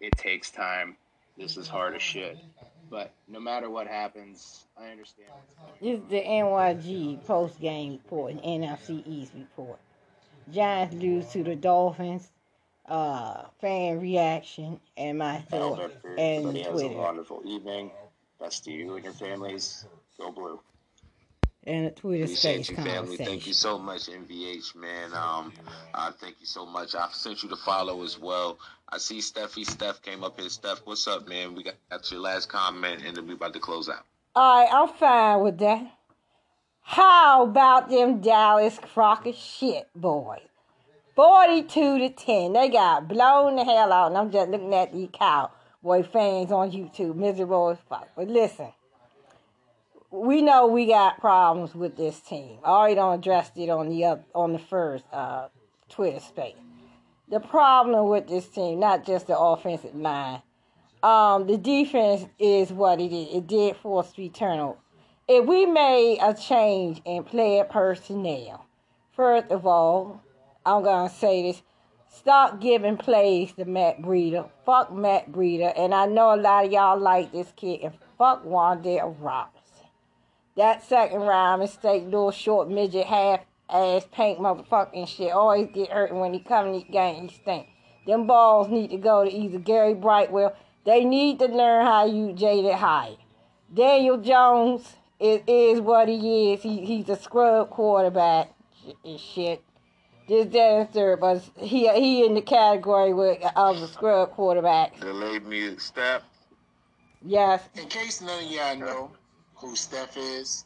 it takes time. This is hard as shit. But no matter what happens, I understand. This is the NYG post game report and NFC East report. Giants lose to the Dolphins. Uh, fan reaction and my thoughts and Everybody has a wonderful evening. Best to you and your families. Go blue. And a Twitter Appreciate space you, family. Thank you so much, MVH, man. Um, uh, thank you so much. I sent you the follow as well. I see Steffi. Steph came up here. Steph, what's up, man? We got, got your last comment, and then we about to close out. All right, I'm fine with that. How about them Dallas Crockett shit boys? 42 to 10. They got blown the hell out. And I'm just looking at these cowboy fans on YouTube, miserable as fuck. But listen, we know we got problems with this team. I already done addressed it on the on the first uh, Twitter space. The problem with this team, not just the offensive line, um, the defense is what it is. It did force three turnovers. If we made a change in player personnel, first of all, I'm gonna say this: stop giving plays to Matt Breida. Fuck Matt Breida, and I know a lot of y'all like this kid, and fuck Wan'Dale Robinson. That second round mistake, little short midget, half ass paint motherfucking shit, always get hurt when he come in the game. He stink. Them balls need to go to either Gary Brightwell. They need to learn how you use Jalen Hyatt. Daniel Jones is, is what he is. He, he's a scrub quarterback and shit. This, that, and third, but he he in the category with, of the scrub quarterback. Delayed mute. step. Yes, In case none of y'all know who Steph is,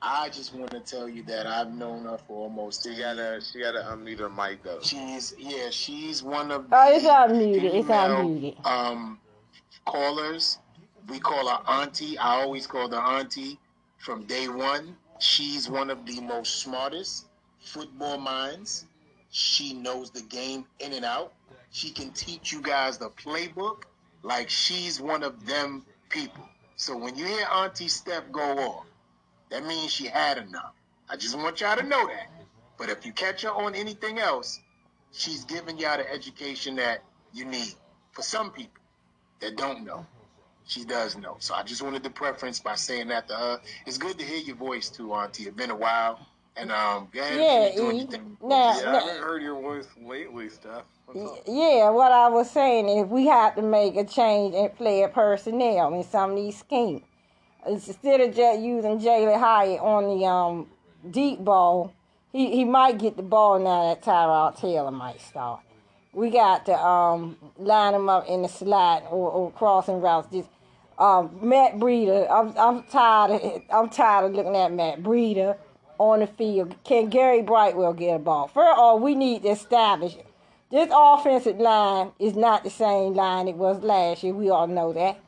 I just want to tell you that I've known her for almost She gotta, years. she gotta unmute her mic though. She's yeah, she's one of Oh, it's the unmuted. It's female, unmuted. Um, callers. We call her auntie. I always call her auntie from day one. She's one of the most smartest football minds. She knows the game in and out. She can teach you guys the playbook like she's one of them people. So when you hear Auntie Steph go off, that means she had enough. I just want y'all to know that. But if you catch her on anything else, she's giving y'all the education that you need. For some people that don't know, she does know. So I just wanted to preference by saying that to her. It's good to hear your voice too, Auntie. It's been a while. And um, Yeah, do E. Now, Yeah, I haven't heard your voice lately, Steph. Yeah, what I was saying is we have to make a change in player personnel in some of these schemes. Instead of just using Jalen Hyatt on the um deep ball, he, he might get the ball now that Tyrod Taylor might start. We got to um line him up in the slot or, or crossing routes. Just um Matt Breida, I'm I'm tired of I'm tired of looking at Matt Breida on the field. Can Gary Brightwell get a ball? First of all, we need to establish this offensive line is not the same line it was last year. We all know that.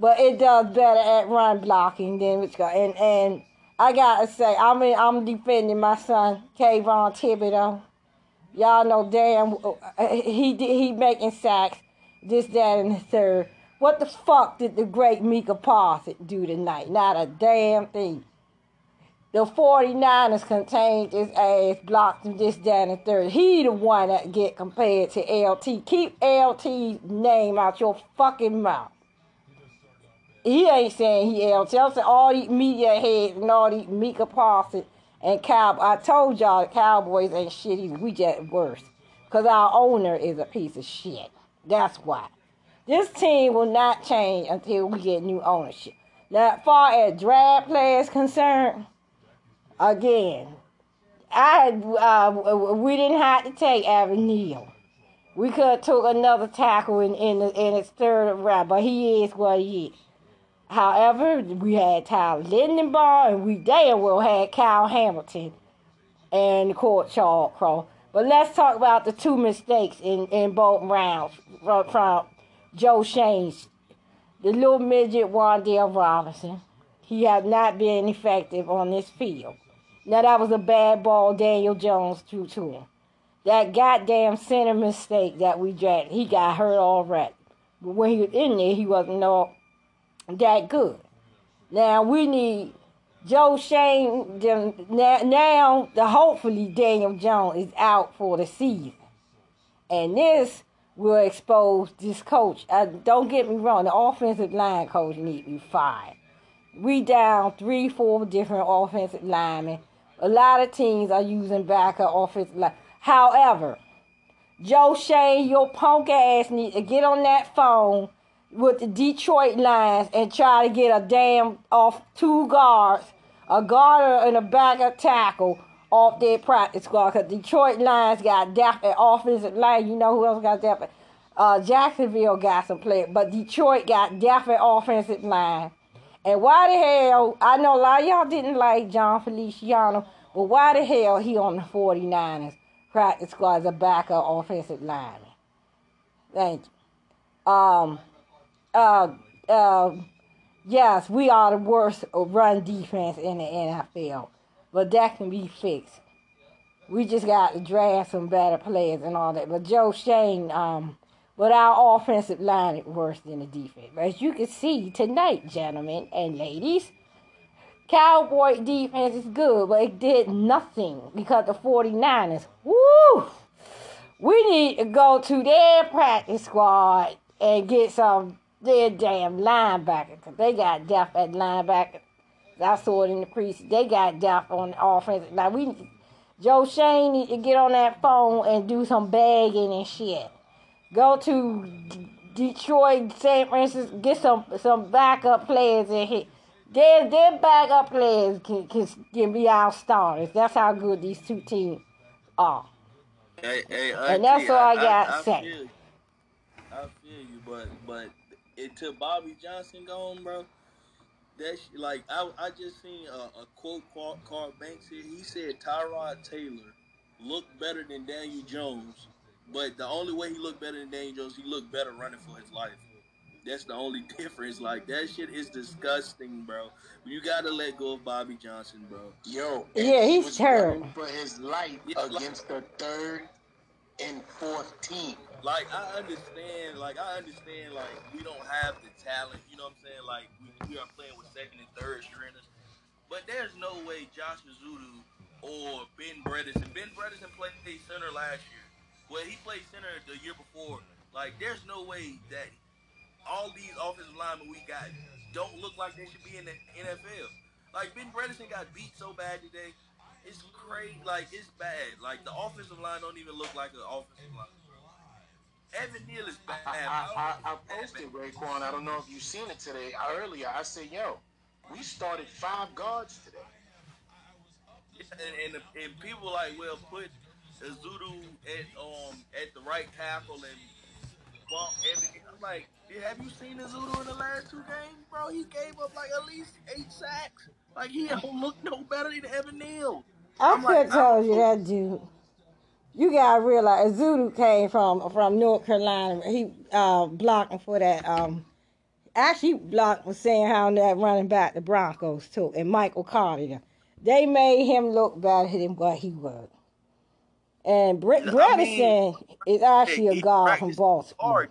But it does better at run blocking than which go and and I gotta say I'm I'm defending my son Kayvon Thibodeaux. Y'all know damn uh, he he making sacks, this that and the third. What the fuck did the great Micah Parsons do tonight? Not a damn thing. The 49ers contained his ass, blocked him this, that, and third. He the one that get compared to LT. Keep LT's name out your fucking mouth. He ain't saying he LT. I'm saying all these media heads and all these Micah Parsons and Cow. I told y'all the Cowboys ain't shit. We just worse. Because our owner is a piece of shit. That's why. This team will not change until we get new ownership. Now, as far as draft players concerned, again, I uh, we didn't have to take Neal. We could have took another tackle in in, the, in his third round, but he is what he is. However, we had Tyler Linderbaum, and we damn well had Kyle Hamilton and Court Charles Cross. But let's talk about the two mistakes in, in both rounds from, from Joe Schoen's. The little midget Wan'Dale Robinson. He has not been effective on this field. Now that was a bad ball Daniel Jones threw to him. That goddamn center mistake that we drafted, he got hurt all right. But when he was in there, he wasn't all that good. Now we need Joe Schoen. Them, now, now the hopefully Daniel Jones is out for the season, and this will expose this coach. Uh, don't get me wrong, the offensive line coach need to be fired. We down three, four different offensive linemen. A lot of teams are using backup offensive line. However, Joe Schoen, your punk ass need to get on that phone with the Detroit Lions and try to get a damn off two guards, a guard and a backup tackle off their practice squad. Cause Detroit Lions got depth offensive line. You know who else got depth? Uh, Jacksonville got some players, but Detroit got depth offensive line. And why the hell, I know a lot of y'all didn't like John Feliciano, but why the hell he on the 49ers practice squad as a backup offensive lineman? Thank you. Um, uh, uh, yes, we are the worst run defense in the NFL, but that can be fixed. We just got to draft some better players and all that. But Joe Schoen, um, but our offensive line is worse than the defense. But as you can see tonight, gentlemen and ladies, Cowboy defense is good, but it did nothing because the 49ers, woo! We need to go to their practice squad and get some their damn linebacker because they got depth at linebacker. I saw it in the preseason. They got depth on the offense. Now we, Joe Schoen need to get on that phone and do some bagging and shit. Go to Detroit, San Francisco, get some some backup players in here. Their their backup players can, can can be our starters. That's how good these two teams are. Hey, hey, And that's all I got I, to say. Feel. I feel you, but but until Bobby Johnson gone, bro, that's like I I just seen a, a quote Carl, Carl Banks here. He said Tyrod Taylor looked better than Daniel Jones, but the only way he looked better than Daniel Jones, he looked better running for his life. That's the only difference. Like that shit is disgusting, bro. You gotta let go of Bobby Johnson, bro. Yo, Yeah, and he he's terrible. running for his life Yeah, like- against the third and fourth team. Like I understand, like I understand, like we don't have the talent. You know what I'm saying? Like we, we are playing with second and third stringers, but there's no way Josh Ezeudu or Ben Bredeson. Ben Bredeson played center last year. Well, he played center the year before. Like there's no way that all these offensive linemen we got don't look like they should be in the NFL. Like Ben Bredeson got beat so bad today. It's crazy. Like it's bad. Like the offensive line don't even look like an offensive line. Evan Neal is bad. I, I, I, I posted Raekwon. I don't know if you've seen it today. Earlier, I said, "Yo, we started five guards today." and, and, and people like well put Ezeudu at um at the right tackle and bump everything. I'm like, have you seen Ezeudu in the last two games, bro? He gave up like at least eight sacks. Like he don't look no better than Evan Neal. I could like, have told I- you that dude. You gotta realize Ezeudu came from from North Carolina. He uh, blocking for that. Um, actually blocked was saying how that running back the Broncos too, and Michael Carter. They made him look better than what he was. And Brett I mean, Bredeson is actually a guard from Baltimore. hard.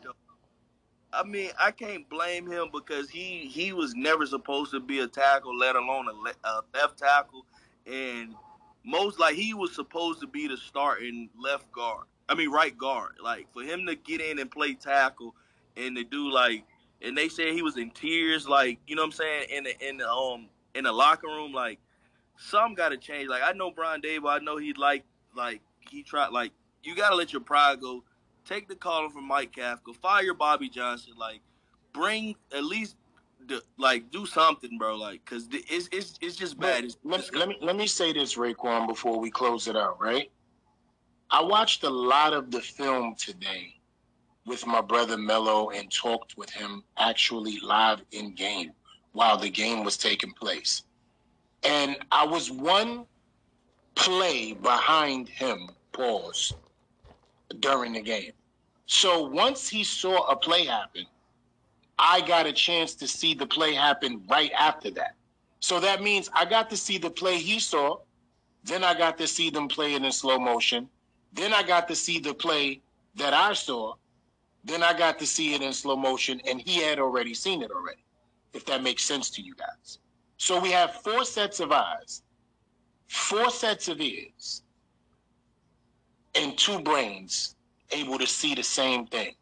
I mean, I can't blame him because he he was never supposed to be a tackle, let alone a, le- a left tackle, and most like he was supposed to be the starting left guard. I mean, right guard. Like for him to get in and play tackle, and to do like, and they said he was in tears, like you know what I'm saying, in the in the um in the locker room, like some got to change. Like I know Brian Daboll, I know he like like he tried like you got to let your pride go. Take the calling from Mike Kafka. Fire Bobby Johnson. Like, bring at least the like do something, bro. Like, cause the- it's it's it's just bad. It's, Let, let me let me say this, Raekwon, before we close it out. Right? I watched a lot of the film today with my brother Mello and talked with him actually live in game while the game was taking place, and I was one play behind him. Pause during the game. So once he saw a play happen, I got a chance to see the play happen right after that. So that means I got to see the play he saw. Then I got to see them play it in slow motion. Then I got to see the play that I saw. Then I got to see it in slow motion, and he had already seen it already, if that makes sense to you guys. So we have four sets of eyes, four sets of ears, and two brains able to see the same thing.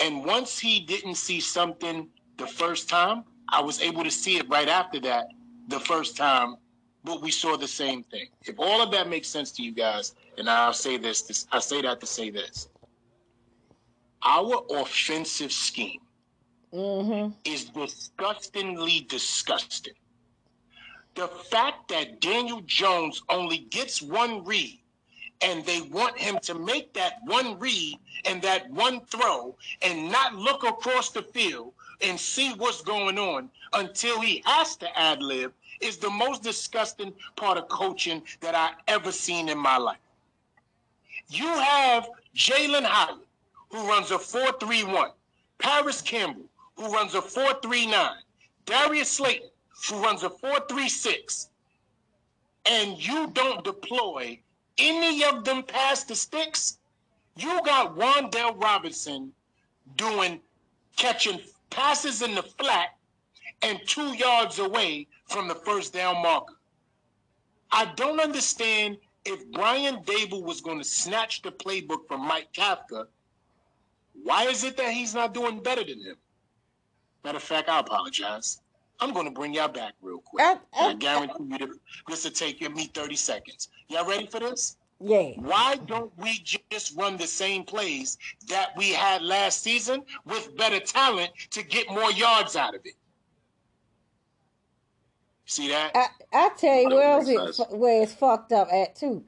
And once he didn't see something the first time, I was able to see it right after that the first time, but we saw the same thing. If all of that makes sense to you guys, and I'll say this, this I say that to say this. Our offensive scheme Mm-hmm. is disgustingly disgusting. The fact that Daniel Jones only gets one read and they want him to make that one read and that one throw and not look across the field and see what's going on until he has to ad lib is the most disgusting part of coaching that I ever seen in my life. You have Jalen Hyatt, who runs a 4-3-1, Parris Campbell, who runs a 4-3-9, Darius Slayton, who runs a 4-3-6, and you don't deploy any of them past the sticks, you got Wan'Dale Robinson doing catching passes in the flat and two yards away from the first down marker. I don't understand if Brian Daboll was going to snatch the playbook from Mike Kafka. Why is it that he's not doing better than him? Matter of fact, I apologize. I'm going to bring y'all back real quick. I- And I I- guarantee you that this will take me 30 seconds. Y'all ready for this? Yeah. Why don't we just run the same plays that we had last season with better talent to get more yards out of it? See that? I, I tell you where else it, where it's fucked up at too.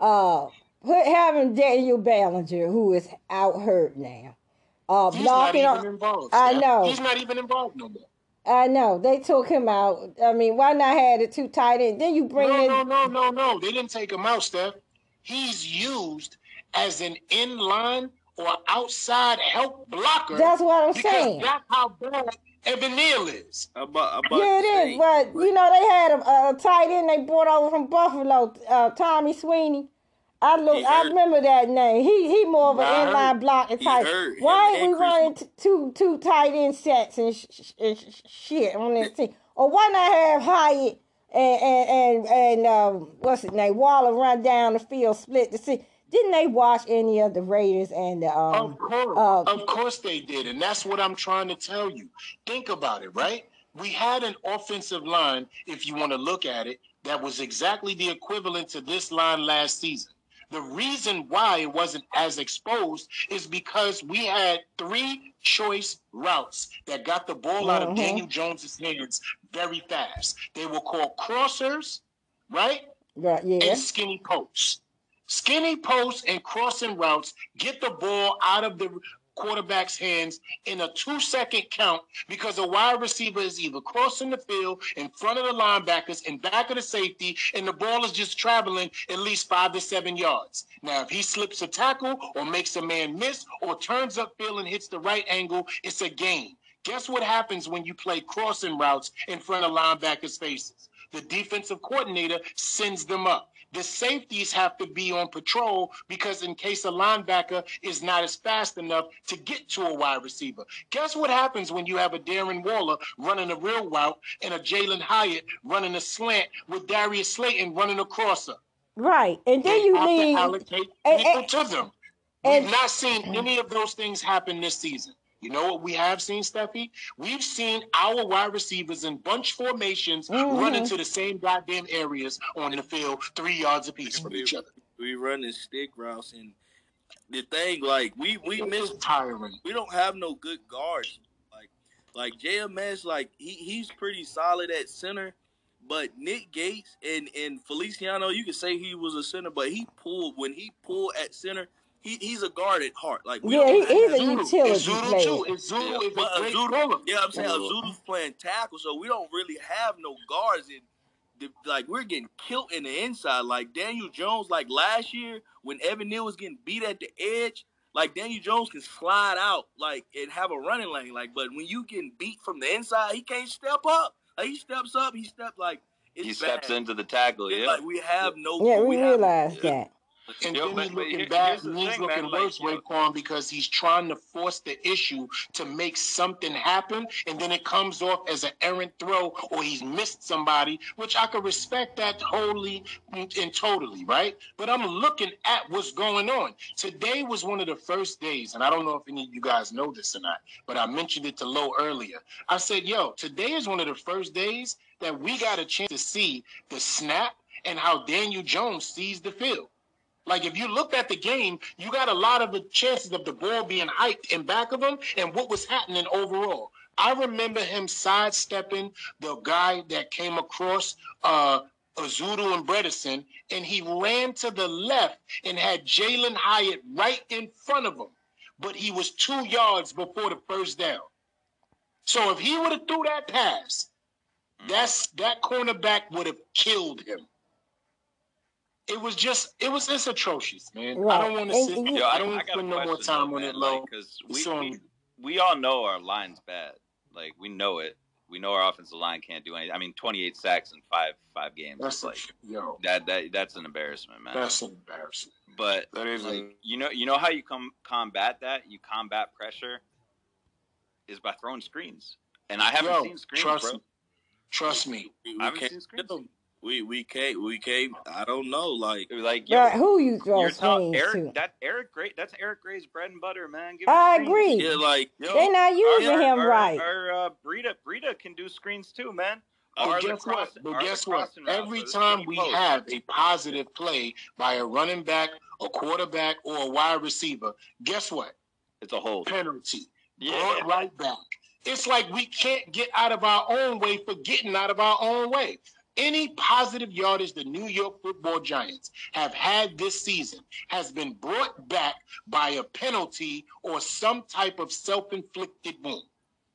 Uh, put having Daniel Bellinger, who is out hurt now. Uh, He's not even on. involved. I Steph. know. He's not even involved no more. I know they took him out. I mean, why not have the two tight ends? Then you bring No, in. no, no, no, no. They didn't take him out, Steph. He's used as an inline or outside help blocker. That's what I'm because saying. that's how bad Evan Neal is. I'm about, about Yeah, to it say, is. But you know, they had a, a tight end they brought over from Buffalo, uh, Tommy Sweeney. I look, I remember that name. He he more of an heard. inline blocking He type. Why ain't we Chris- running t- two two tight end sets and, sh- sh- and sh- shit on this team? Or why not have Hyatt and and and, and um, what's his name Waller run down the field, split the seat? Didn't they watch any of the Raiders and the um? Of course, uh, of course they did, and that's what I'm trying to tell you. Think about it, right? We had an offensive line, if you want to look at it, that was exactly the equivalent to this line last season. The reason why it wasn't as exposed is because we had three choice routes that got the ball out of Mhm. Daniel Jones's hands very fast. They were called crossers, right? right, yeah. and skinny posts. Skinny posts and crossing routes get the ball out of the quarterback's hands in a two second count because a wide receiver is either crossing the field in front of the linebackers and back of the safety, and the ball is just traveling at least five to seven yards. Now, if he slips a tackle or makes a man miss or turns upfield and hits the right angle, it's a gain. Guess what happens when you play crossing routes in front of linebackers' faces? The defensive coordinator sends them up. The safeties have to be on patrol because in case a linebacker is not as fast enough to get to a wide receiver. Guess what happens when you have a Darren Waller running a real route and a Jalen Hyatt running a slant with Darius Slayton running a crosser? Right, and then They you have to allocate and- people and- to them. and- We've not seen any of those things happen this season. You know what we have seen, Steffi? We've seen our wide receivers in bunch formations Mhm. run into the same goddamn areas on the field, three yards apiece from each other. we running stick routes, and the thing, like we we miss It's tiring. we don't have no good guards. Like like JMS, like he, he's pretty solid at center. But Nick Gates and, and Feliciano, you could say he was a center, but he pulled when he pulled at center, he, he's a guard at heart. Like we yeah, he, don't he's a have- Zulu. utility It's Zulu player. too. It's Zulu Yeah, is but a great Azulu- puller. Yeah, I'm saying Yeah. Ezeudu's playing tackle, so we don't really have no guards in. The, like we're getting killed in the inside. Like Daniel Jones, like last year when Evan Neal was getting beat at the edge, like Daniel Jones can slide out like and have a running lane. Like, but when you getting beat from the inside, he can't step up. Like he steps up, he steps like it's he steps bad. into the tackle. It's Yeah, like we have no. Yeah, we have- realize yeah. that. And Yo, then he's looking here- bad and he's thing, looking man, like, worse, know- Raekwon, because he's trying to force the issue to make something happen, and then it comes off as an errant throw or he's missed somebody, which I could respect that wholly and totally, right? But I'm looking at what's going on. Today was one of the first days, and I don't know if any of you guys know this or not, but I mentioned it to Lo earlier. I said, yo, today is one of the first days that we got a chance to see the snap and how Daniel Jones sees the field. Like if you looked at the game, you got a lot of the chances of the ball being hiked in back of him and what was happening overall. I remember him sidestepping the guy that came across uh Ezeudu and Bredeson, and he ran to the left and had Jalen Hyatt right in front of him. But he was two yards before the first down. So if he would have threw that pass, that's that cornerback would have killed him. It was just, it was, it's atrocious, man. I don't want to And- sit. Yo, I I, don't want to spend no more time though, on man, it, low. because It's we, on- we we all know our line's bad. Like we know it. We know our offensive line can't do anything. I mean, 28 sacks in five five games. That's is a, like yo, that that that's an embarrassment, man. that's embarrassing. but That is like a- you know you know how you com- combat that? You combat pressure is by throwing screens. And I haven't Yo, seen screens, trust bro. me. Trust me. We, I haven't can't seen screens. Get them. We we can't we can't. I don't know. Like like yo, But who you throw you're telling Eric to? that Eric Gray that's Eric Gray's bread and butter, man. Give I agree. yeah, like Yo, They not using our- him our- right. Our uh, Breida Breida can do screens too, man. But Our guess lacrosse- what? But our guess what? Every time we post. have a positive play by a running back, a quarterback, or a wide receiver, guess what? it's a hold. Penalty. Yeah. Brought right back. It's like we can't get out of our own way for getting out of our own way. Any positive yardage the New York football giants have had this season has been brought back by a penalty or some type of self inflicted wound.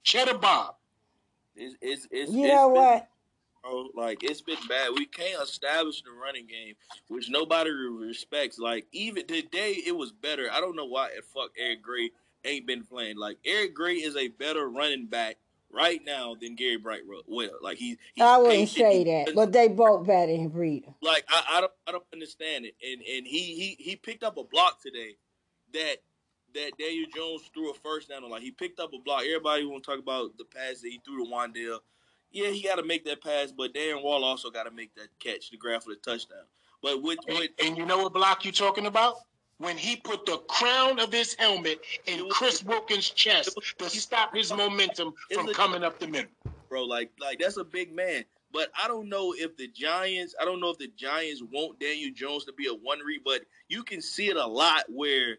Cheddar Bob. it's it's it's. You it's know been- what? bro. Like it's been bad. We can't establish the running game, which nobody respects. Like even today, it was better. I don't know why. Fuck Eric Gray ain't been playing. Like Eric Gray is a better running back right now than Gary Bright ro- will. Like he. He's I wouldn't patient. say He that, but they both better than Breida. like I, I don't I don't understand it. And and he he he picked up a block today that that Daniel Jones threw a first down. Like he picked up a block. Everybody want to talk about the pass that he threw to Wan'Dale. Yeah, he got to make that pass, but Darren Wall also got to make that catch to grab for the touchdown. But with And, with and you know what block you talking about? When he put the crown of his helmet in Chris Wilkins' chest to stop his momentum from coming up the middle. bro. Like like that's a big man. But I don't know if the Giants. I don't know if the Giants want Daniel Jones to be a one read, but you can see it a lot where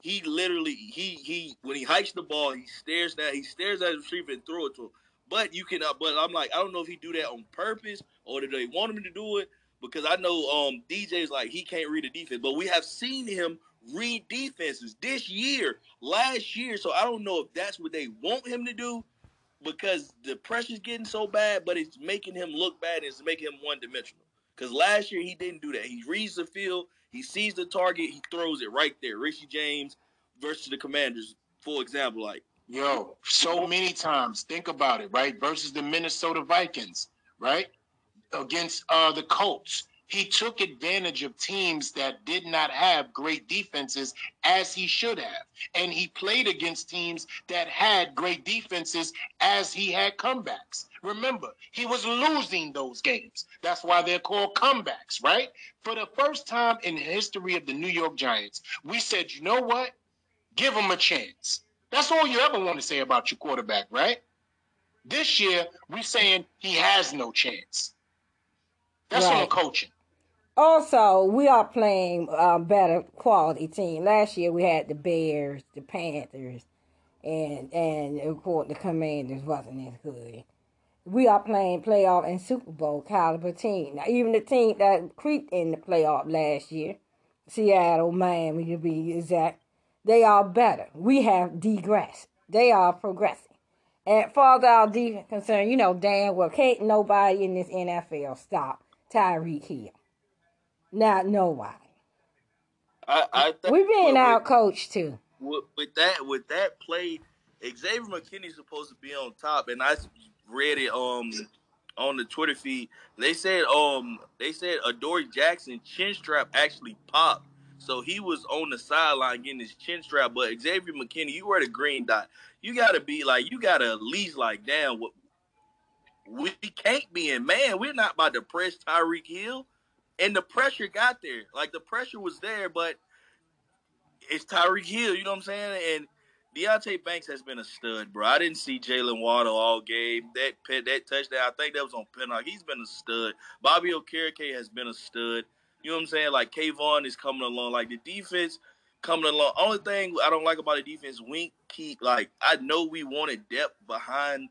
he literally he he when he hikes the ball, he stares that he stares at the receiver and throw it to him. But you can, uh, but I'm like, I don't know if he do that on purpose or do they want him to do it because I know um DJ's like he can't read a defense, but we have seen him read defenses this year, last year. So I don't know if that's what they want him to do because the pressure's getting so bad, but it's making him look bad. And it's making him one dimensional. Because last year he didn't do that. He reads the field, he sees the target, he throws it right there. Richie James versus the Commanders, for example, like Yo, so many times. Think about it, right? Versus the Minnesota Vikings, right? Against uh, the Colts. He took advantage of teams that did not have great defenses as he should have. And he played against teams that had great defenses as he had comebacks. Remember, he was losing those games. That's why they're called comebacks, right? For the first time in the history of the New York Giants, we said, you know what? Give him a chance. That's all you ever want to say about your quarterback, right? This year, we're saying he has no chance. That's Right. on coaching. Also, we are playing a better quality team. Last year we had the Bears, the Panthers, and and of course the Commanders wasn't as good. We are playing playoff and Super Bowl caliber team. Now, even the team that creeped in the playoff last year, Seattle, Miami to be exact, they are better. We have degressed. They are progressing. And far as our defense concerned, you know damn well can't nobody in this NFL stop Tyreek Hill. Not nobody. I, I think We being with- out coached too. with, with that with that play, Xavier McKinney's supposed to be on top, and I read it um on the Twitter feed. They said um they said Adoree Jackson chin strap actually popped, So he was on the sideline getting his chin strap. But Xavier McKinney, you wear the green dot. You gotta be like, you gotta at least like, damn, what we can't be in man. We're not about to press Tyreek Hill. And the pressure got there. Like the pressure was there, but it's Tyreek Hill, you know what I'm saying? And Deonte Banks has been a stud, bro. I didn't see Jaylen Waddle all game. That that touchdown, I think that was on penalty. He's been a stud. Bobby Okereke has been a stud. You know what I'm saying? Like Kayvon is coming along. Like the defense coming along. Only thing I don't like about the defense, Wink keep like I know we wanted depth behind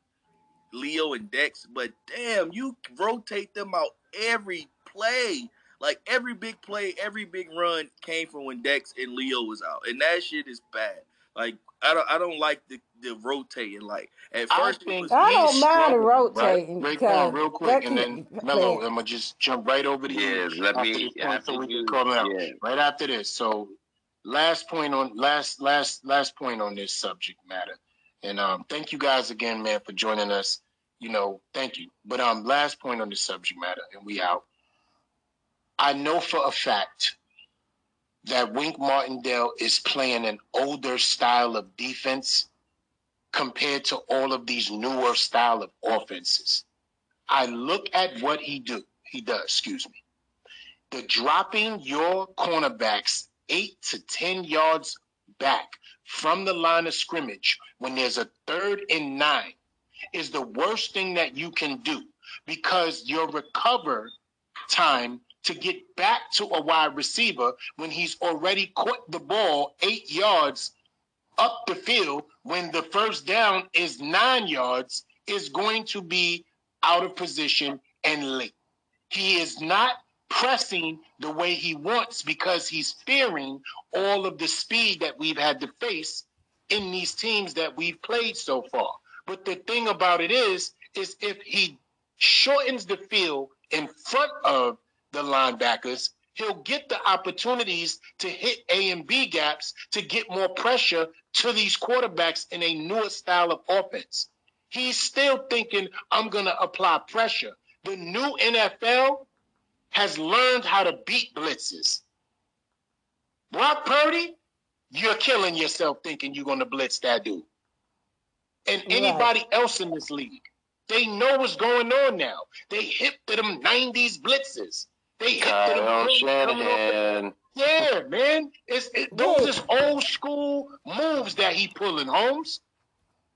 Leo and Dex, but damn, you rotate them out every play. Like every big play, every big run came from when Dex and Leo was out, and that shit is bad. Like I don't, I don't like the, the rotating. Like at first, I, was, I don't mind the rotating. Right? Raekwon, real quick, and then Mello, I'm gonna just jump right over to you. Yeah, let me. After so we can call out. Yeah. Right after this. So, last point on last last last point on this subject matter, and um, thank you guys again, man, for joining us. You know, thank you. But um, last point on the subject matter, and we out. I know for a fact that Wink Martindale is playing an older style of defense compared to all of these newer style of offenses. I look at what he do. He does, excuse me. The dropping your cornerbacks eight to ten yards back from the line of scrimmage when there's a third and nine is the worst thing that you can do because your recover time to get back to a wide receiver when he's already caught the ball eight yards up the field when the first down is nine yards is going to be out of position and late. He is not pressing the way he wants because he's fearing all of the speed that we've had to face in these teams that we've played so far. But the thing about it is, is if he shortens the field in front of the linebackers, he'll get the opportunities to hit A and B gaps to get more pressure to these quarterbacks in a newer style of offense. He's still thinking, I'm going to apply pressure. The new NFL has learned how to beat blitzes. Brock Purdy, you're killing yourself thinking you're going to blitz that dude. And anybody else in this league, they know what's going on now. They hit to them 90s blitzes. They hit Kyle Shanahan. Yeah, man. It's it, those is old school moves that he pulling, Holmes.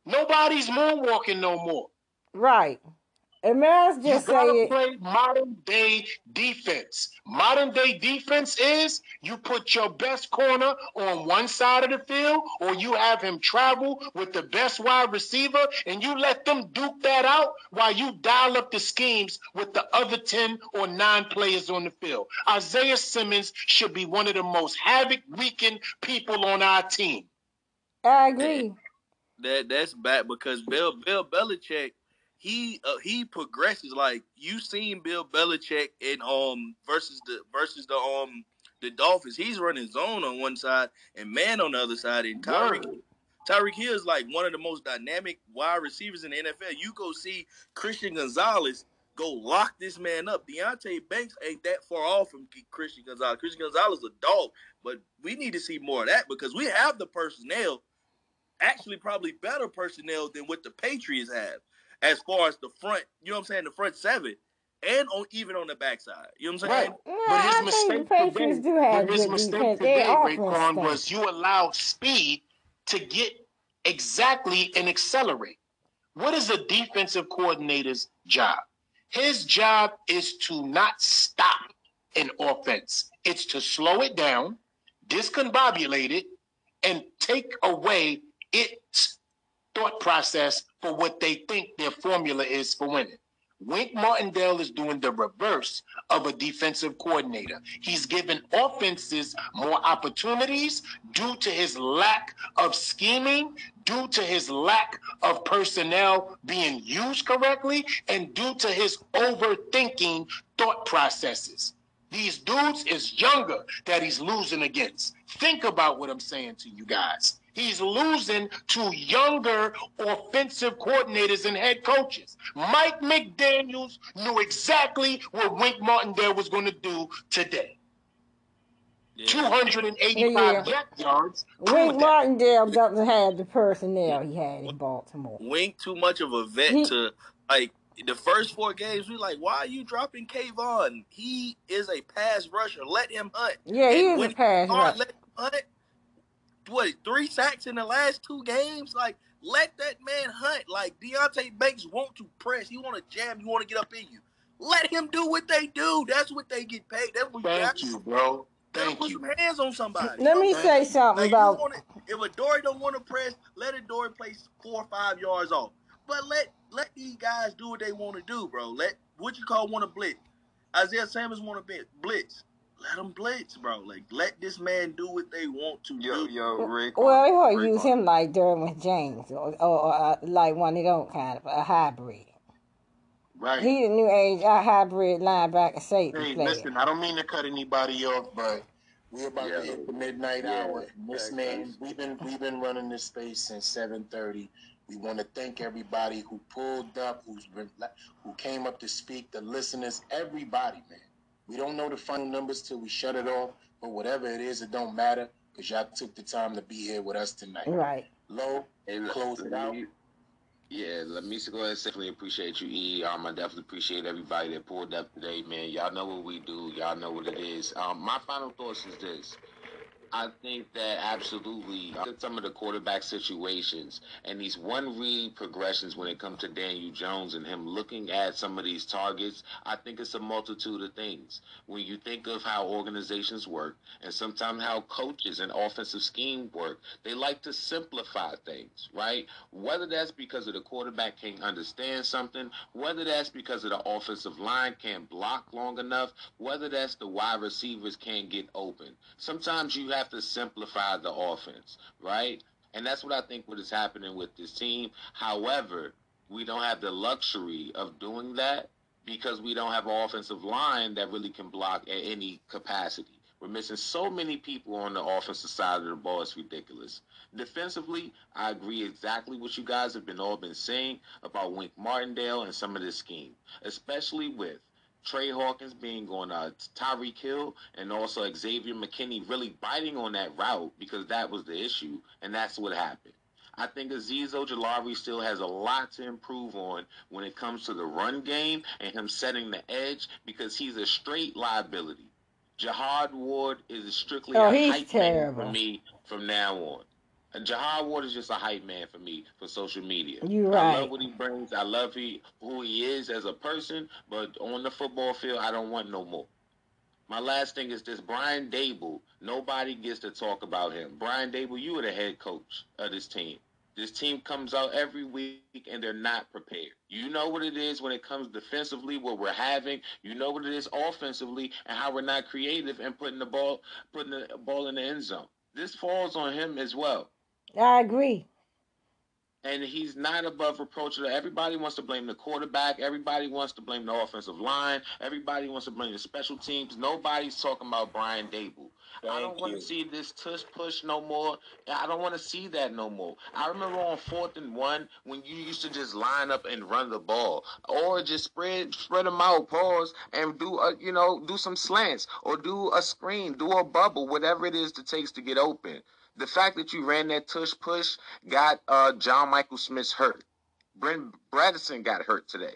Nobody's moonwalking no more. Right. And Mass just you gotta say play modern day defense. Modern day defense is you put your best corner on one side of the field, or you have him travel with the best wide receiver, and you let them duke that out while you dial up the schemes with the other 10 or 9 players on the field. Isaiah Simmons should be one of the most havoc wreaking people on our team. I agree. That that's bad because Bill Bill Belichick he uh, he progresses like you seen Bill Belichick in um versus the versus the um the Dolphins. He's running zone on one side and man on the other side. And Tyreek Tyreek Hill is like one of the most dynamic wide receivers in the NFL. You go see Christian Gonzalez go lock this man up. Deonte Banks ain't that far off from Christian Gonzalez. Christian Gonzalez is a dog, but we need to see more of that because we have the personnel, actually probably better personnel than what the Patriots have as far as the front, you know what I'm saying, the front seven, and on even on the backside. You know what I'm saying? Right. Yeah, but his I mistake think Patriots today, do have his mistake defense. today, Their offense Raekwon, was you allowed speed to get exactly and accelerate. What is a defensive coordinator's job? His job is to not stop an offense. It's to slow it down, discombobulate it, and take away its thought process for what they think their formula is for winning. Wink Martindale is doing the reverse of a defensive coordinator. He's given offenses more opportunities due to his lack of scheming, due to his lack of personnel being used correctly, and due to his overthinking thought processes. These dudes is younger that he's losing against. Think about what I'm saying to you guys. He's losing to younger offensive coordinators and head coaches. Mike McDaniels knew exactly what Wink Martindale was going to do today. Yeah. 285 Yeah. yards. Wink Prove that. Martindale doesn't have the personnel he had in Baltimore. Wink too much of a vet He- to like the first four games. We like, why are you dropping Kayvon? He is a pass rusher. Let him hunt. Yeah, he And is a pass rusher. let him hunt. What three sacks in the last two games? Like, let that man hunt. Like Deonte Banks want to press. He want to jam. He want to get up in you. Let him do what they do. That's what they get paid. That's what you got. Thank you, bro. Let Thank put you. some hands on somebody. Let me Okay. say something Like, about wanna, if Adoree don't want to press, let Adoree play four or five yards off. But let let these guys do what they want to do, bro. Let what you call want to blitz. Isaiah Samuels want to blitz. Let them blitz, bro. Like let this man do what they want to Yo, do. yo, Raekwon. well, they want to use him like Derwin James or, or, or uh, like one of them kind of a hybrid. Right. He the new age a hybrid linebacker safety Hey, player. listen, I don't mean to cut anybody off, but we're about Yeah. to hit the midnight Yeah. hour. And this Yeah, man, we've been we've been running this space since seven thirty. We want to thank everybody who pulled up, who's been, who came up to speak, the listeners, everybody, man. We don't know the final numbers till we shut it off, but whatever it is, it don't matter because y'all took the time to be here with us tonight. Right. Low, Hey, Close it let out. Yeah, let me go ahead and definitely appreciate you, E. Um, I definitely appreciate everybody that pulled up today, man. Y'all know what we do. Y'all know what it is. Um, my final thoughts is this. I think that absolutely some of the quarterback situations and these one read progressions when it comes to Daniel Jones and him looking at some of these targets, I think it's a multitude of things. When you think of how organizations work and sometimes how coaches and offensive scheme work, they like to simplify things, right? Whether that's because of the quarterback can't understand something, whether that's because of the offensive line can't block long enough, whether that's the wide receivers can't get open. Sometimes you have to simplify the offense, right? And that's what I think what is happening with this team. However, we don't have the luxury of doing that because we don't have an offensive line that really can block at any capacity. We're missing so many people on the offensive side of the ball. It's ridiculous. Defensively, I agree exactly what you guys have been all been saying about Wink Martindale and some of this scheme, especially with Trey Hawkins being on uh, Tyreek Hill and also Xavier McKinney really biting on that route because that was the issue, and that's what happened. I think Azeez Ojulari still has a lot to improve on when it comes to the run game and him setting the edge because he's a straight liability. Jihad Ward is strictly Oh, a hype man for me from now on. And Jihad Ward is just a hype man for me for social media. You right. I love what he brings. I love he, who he is as a person, but on the football field, I don't want no more. My last thing is this Brian Daboll. Nobody gets to talk about him. Brian Daboll, you are the head coach of this team. This team comes out every week and they're not prepared. You know what it is when it comes defensively, what we're having. You know what it is offensively and how we're not creative and putting the ball putting the ball in the end zone. This falls on him as well I agree. and he's not above reproach. Everybody wants to blame the quarterback. Everybody wants to blame the offensive line. Everybody wants to blame the special teams. Nobody's talking about Brian Daboll. I don't want you. to see this tush push no more. I don't want to see that no more. I remember on fourth and one when you used to just line up and run the ball, or just spread spread them out, pause, and do a you know do some slants or do a screen, do a bubble, whatever it is it takes to get open. The fact that you ran that tush push got uh, John Michael Schmitz hurt. Brent Bredeson got hurt today.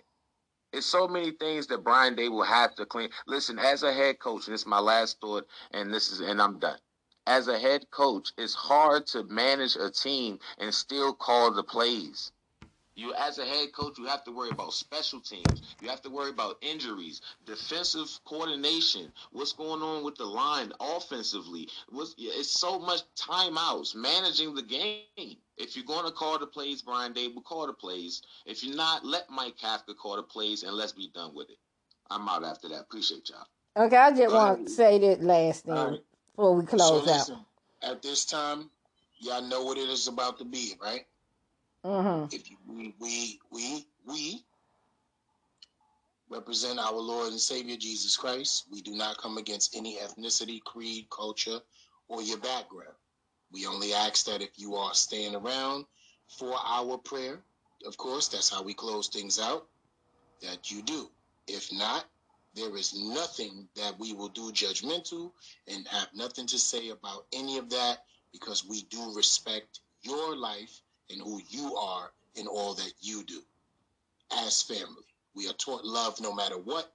It's so many things that Brian Daboll have to clean. Listen, as a head coach, and this is my last thought, and this is and I'm done. As a head coach, it's hard to manage a team and still call the plays. You, as a head coach, you have to worry about special teams. You have to worry about injuries, defensive coordination, what's going on with the line offensively. What's, it's so much timeouts, managing the game. If you're going to call the plays, Brian Daboll call the plays. If you're not, let Mike Kafka call the plays, and let's be done with it. I'm out after that. Appreciate y'all. Okay, I just All want right. to say this last thing All right. before we So close out. listen, at this time, y'all know what it is about to be, right? Mm-hmm. If you, we, we, we, we represent our Lord and Savior Jesus Christ, we do not come against any ethnicity, creed, culture, or your background. We only ask that if you are staying around for our prayer, of course, that's how we close things out, that you do. If not, There is nothing that we will do judgmental and have nothing to say about any of that because we do respect your life and who you are in all that you do as family. We are taught love no matter what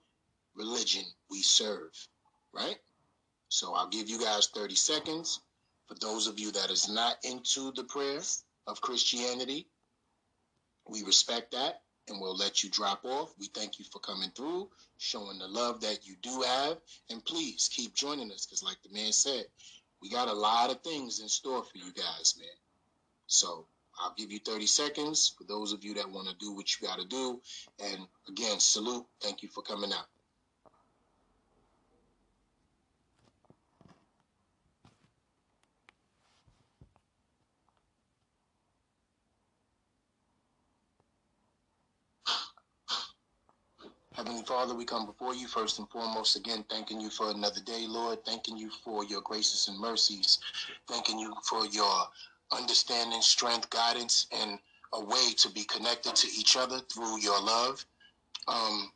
religion we serve, right? So I'll give you guys 30 seconds. For those of you that is not into the prayer of Christianity, we respect that and we'll let you drop off. We thank you for coming through, showing the love that you do have, and please keep joining us because, like the man said, we got a lot of things in store for you guys, man. So I'll give you 30 seconds for those of you that want to do what you got to do. And again, salute. Thank you for coming out. Heavenly Father, we come before you first and foremost again, thanking you for another day, Lord. Thanking you for your graces and mercies. Thanking you for your understanding, strength, guidance, and a way to be connected to each other through your love. Um,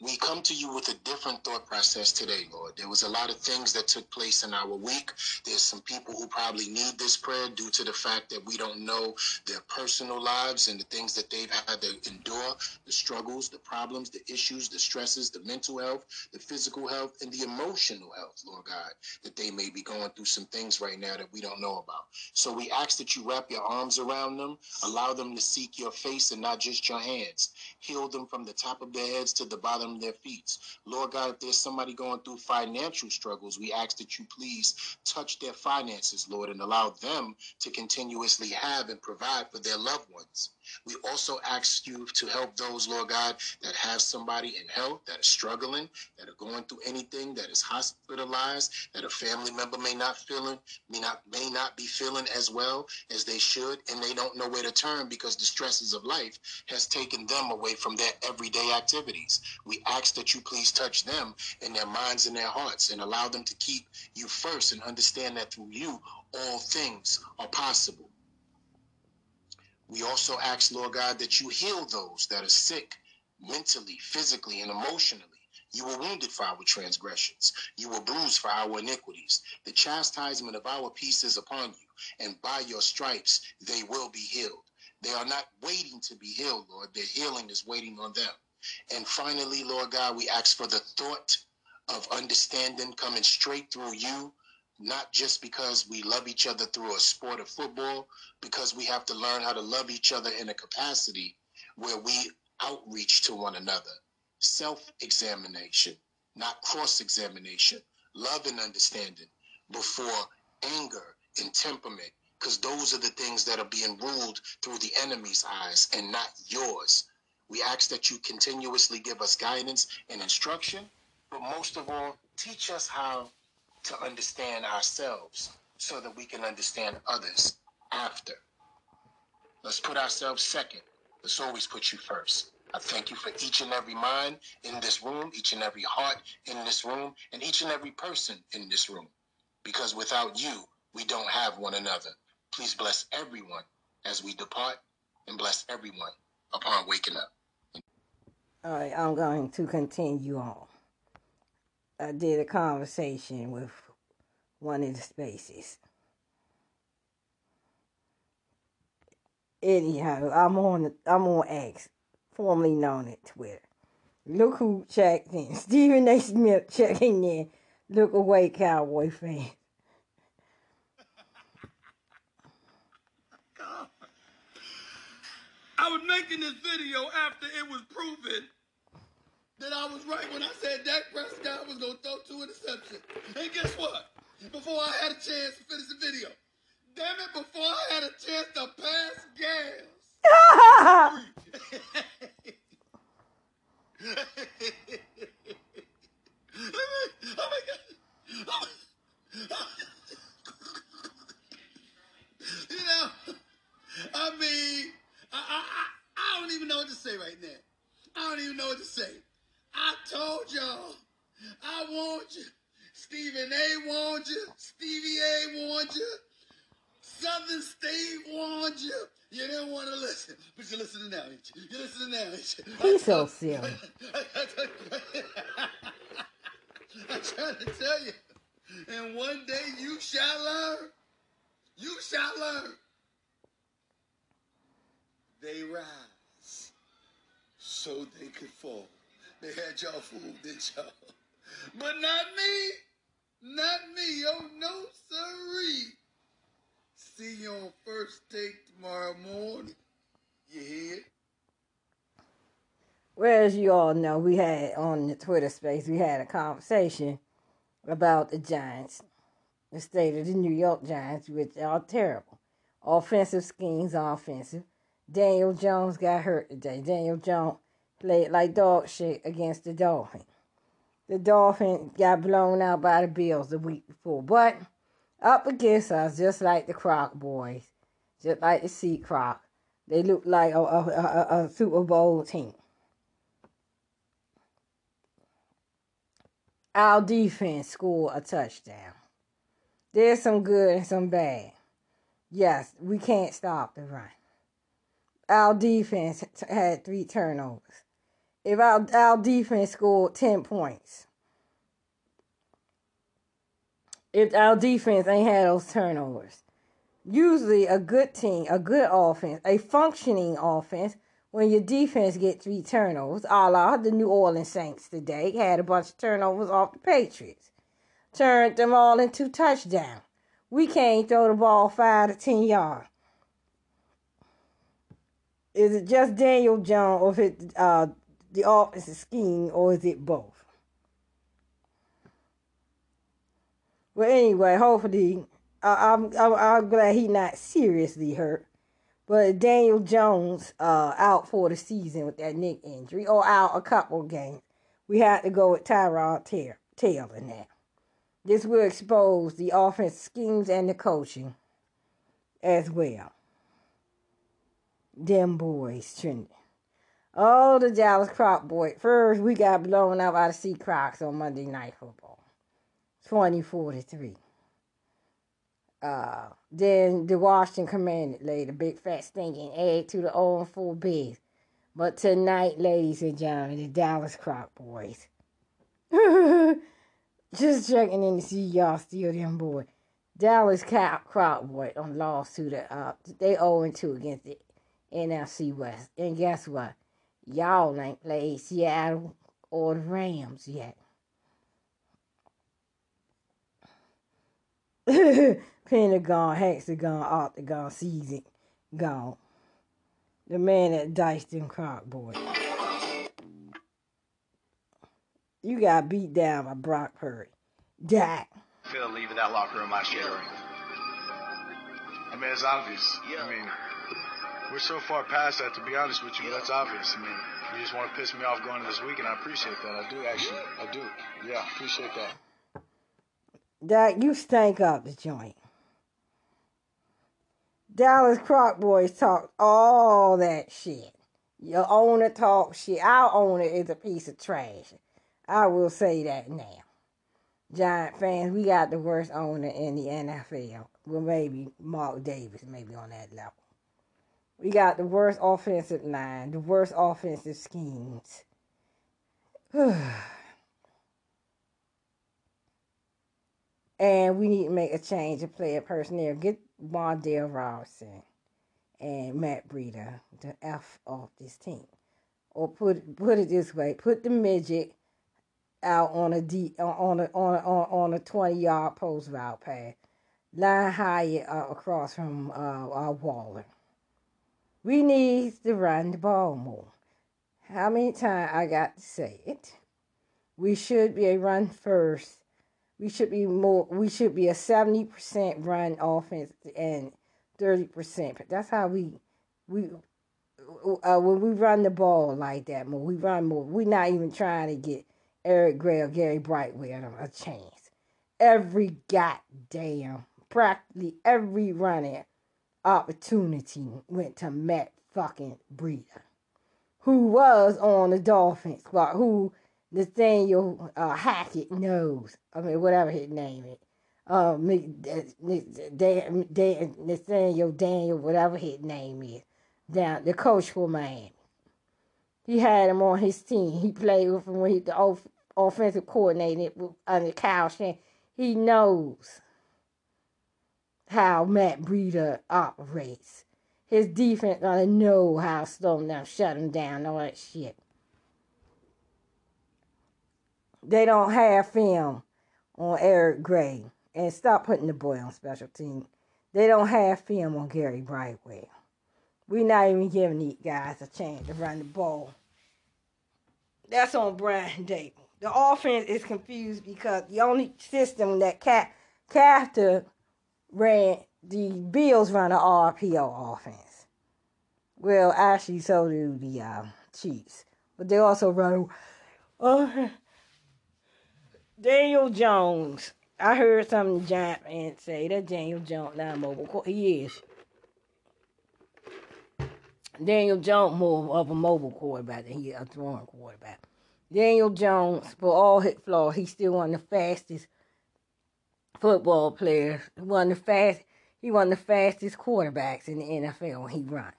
we come to you with a different thought process today, Lord. There was a lot of things that took place in our week. There's some people who probably need this prayer due to the fact that we don't know their personal lives and the things that they've had to endure, the struggles, the problems, the issues, the stresses, the mental health, the physical health, and the emotional health, Lord God, that they may be going through some things right now that we don't know about. So we ask that you wrap your arms around them, allow them to seek your face and not just your hands. Heal them from the top of their heads to the bottom their feet. Lord God, if there's somebody going through financial struggles, we ask that you please touch their finances, Lord, and allow them to continuously have and provide for their loved ones. We also ask you to help those, Lord God, that have somebody in health that is struggling, that are going through anything, that is hospitalized, that a family member may not feeling, may not may not be feeling as well as they should, and they don't know where to turn because the stresses of life has taken them away from their everyday activities. We ask that you please touch them in their minds and their hearts and allow them to keep you first and understand that through you all things are possible. We also ask, Lord God, that you heal those that are sick mentally, physically, and emotionally. You were wounded for our transgressions. You were bruised for our iniquities. The chastisement of our peace is upon you, and by your stripes they will be healed. They are not waiting to be healed, Lord. Their healing is waiting on them. And finally, Lord God, we ask for the thought of understanding coming straight through you not just because we love each other through a sport of football, because we have to learn how to love each other in a capacity where we outreach to one another. Self examination, not cross examination. Love and understanding before anger and temperament, because those are the things that are being ruled through the enemy's eyes and not yours. We ask that you continuously give us guidance and instruction, but most of all, teach us how to understand ourselves so that we can understand others after. Let's put ourselves second. Let's always put you first. I thank you for each and every mind in this room, each and every heart in this room, and each and every person in this room. Because without you, we don't have one another. Please bless everyone as we depart and bless everyone upon waking up. All right, I'm going to continue on. I did a conversation with one of the spaces. Anyhow, I'm on I'm on X, formerly known as Twitter. Look who checked in. Stephen A. Smith checking in. Look away, Cowboy fan. I was making this video after it was proven that I was right when I said Dak Prescott was going to throw two interceptions. And guess what? Before I had a chance to finish the video, damn it, before I had a chance to pass gas. oh my God. You know, I mean, I, I, I don't even know what to say right now. I don't even know what to say. I told y'all. I warned you. Stephen A warned you. Stevie A warned you. Southern Steve warned you. You didn't want to listen, but you're listening now. Ain't you? You're listening now. Ain't you? He's so silly. I trying to tell you. And one day you shall learn. You shall learn. They rise so they could fall. They had y'all fooled, did y'all? But not me. Not me. Oh, no, sirree. See you on first take tomorrow morning. You hear? Well, as you all know, we had on the Twitter space, we had a conversation about the Giants, the state of the New York Giants, which are terrible. Offensive schemes are offensive. Daniel Jones got hurt today. Daniel Jones played like dog shit against the Dolphins. The Dolphins got blown out by the Bills the week before, but up against us, just like the Croc boys, just like the Sea Croc, they look like a, a, a, a Super Bowl team. Our defense scored a touchdown. There's some good and some bad. Yes, we can't stop the run. Our defense had three turnovers. If our, our defense scored 10 points, if our defense ain't had those turnovers, usually a good team, a good offense, a functioning offense, when your defense get three turnovers, a la the New Orleans Saints today, had a bunch of turnovers off the Patriots. Turned them all into touchdowns. We can't throw the ball five to ten yards. Is it just Daniel Jones or is it uh, the offensive scheme or is it both? Well, anyway, hopefully, uh, I'm, I'm I'm glad he not seriously hurt. But Daniel Jones uh, out for the season with that neck injury, or out a couple games. We had to go with Tyrod Taylor now. This will expose the offense schemes and the coaching as well. Them boys, Trinity. Oh, the Dallas Croc boy. First, we got blown out by the Sea Crocs on Monday Night Football. 24 to 3. Uh, then the Washington Commanders laid a big fat stinking egg to the 0 4 Bears. But tonight, ladies and gentlemen, the Dallas Croc boys. Just checking in to see y'all still them boy. Dallas Croc boy on lost to uh they 0 2 against the NFC West. And guess what? Y'all ain't played Seattle or the Rams yet. Pentagon, hexagon, octagon, season gone. The man that diced them crock boy. You got beat down by Brock Purdy. Dak. Feel leaving that locker room last year. I mean, it's obvious. I mean, we're so far past that. To be honest with you, that's obvious. I mean, you just want to piss me off going to this week, and I appreciate that. I do actually. I do. Yeah, appreciate that. Dak, you stank up the joint. Dallas Croc Boys talk all that shit. Your owner talk shit. Our owner is a piece of trash. I will say that now. Giant fans, we got the worst owner in the NFL. Well, maybe Mark Davis, maybe on that level. We got the worst offensive line, the worst offensive schemes. and we need to make a change of player personnel. Get Wan'Dale Robinson and Matt Breida the F off this team. Or put put it this way, put the midget out on a deep on a on a, on a twenty yard post route pass. Line high uh, across from uh, our Waller. We need to run the ball more. How many times I got to say it? We should be a run first we should be more. We should be a seventy percent run offense and thirty percent. That's how we we uh, when we run the ball like that more. We run more. We're not even trying to get Eric Gray or Gary Brightwell a chance. Every goddamn, practically every running opportunity went to Matt fucking Breida, who was on the Dolphins squad, who Nathaniel uh, Hackett knows. I mean, whatever his name is. Uh, Nathaniel Daniel, whatever his name is, down the coach for Miami. He had him on his team. He played with him when he the offensive coordinator under Kyle Shanahan. He knows how Matt Breida operates. His defense gonna know how slow him down, shut him down, all that shit. They don't have film on Eric Gray. And stop putting the boy on special team. They don't have film on Gary Brightwell. We're not even giving these guys a chance to run the ball. That's on Brian Daboll. The offense is confused because the only system that Cat Carter ran, the Bills run an RPO offense. Well, actually, so do the uh, Chiefs, but they also run. Uh, Daniel Jones. I heard some Giant fans say that Daniel Jones not mobile. He is. Daniel Jones more of a mobile quarterback than he a throwing quarterback. Daniel Jones, for all his flaws, he's still one of the fastest football players. One of the fast, he one of the fastest quarterbacks in the NFL when he run.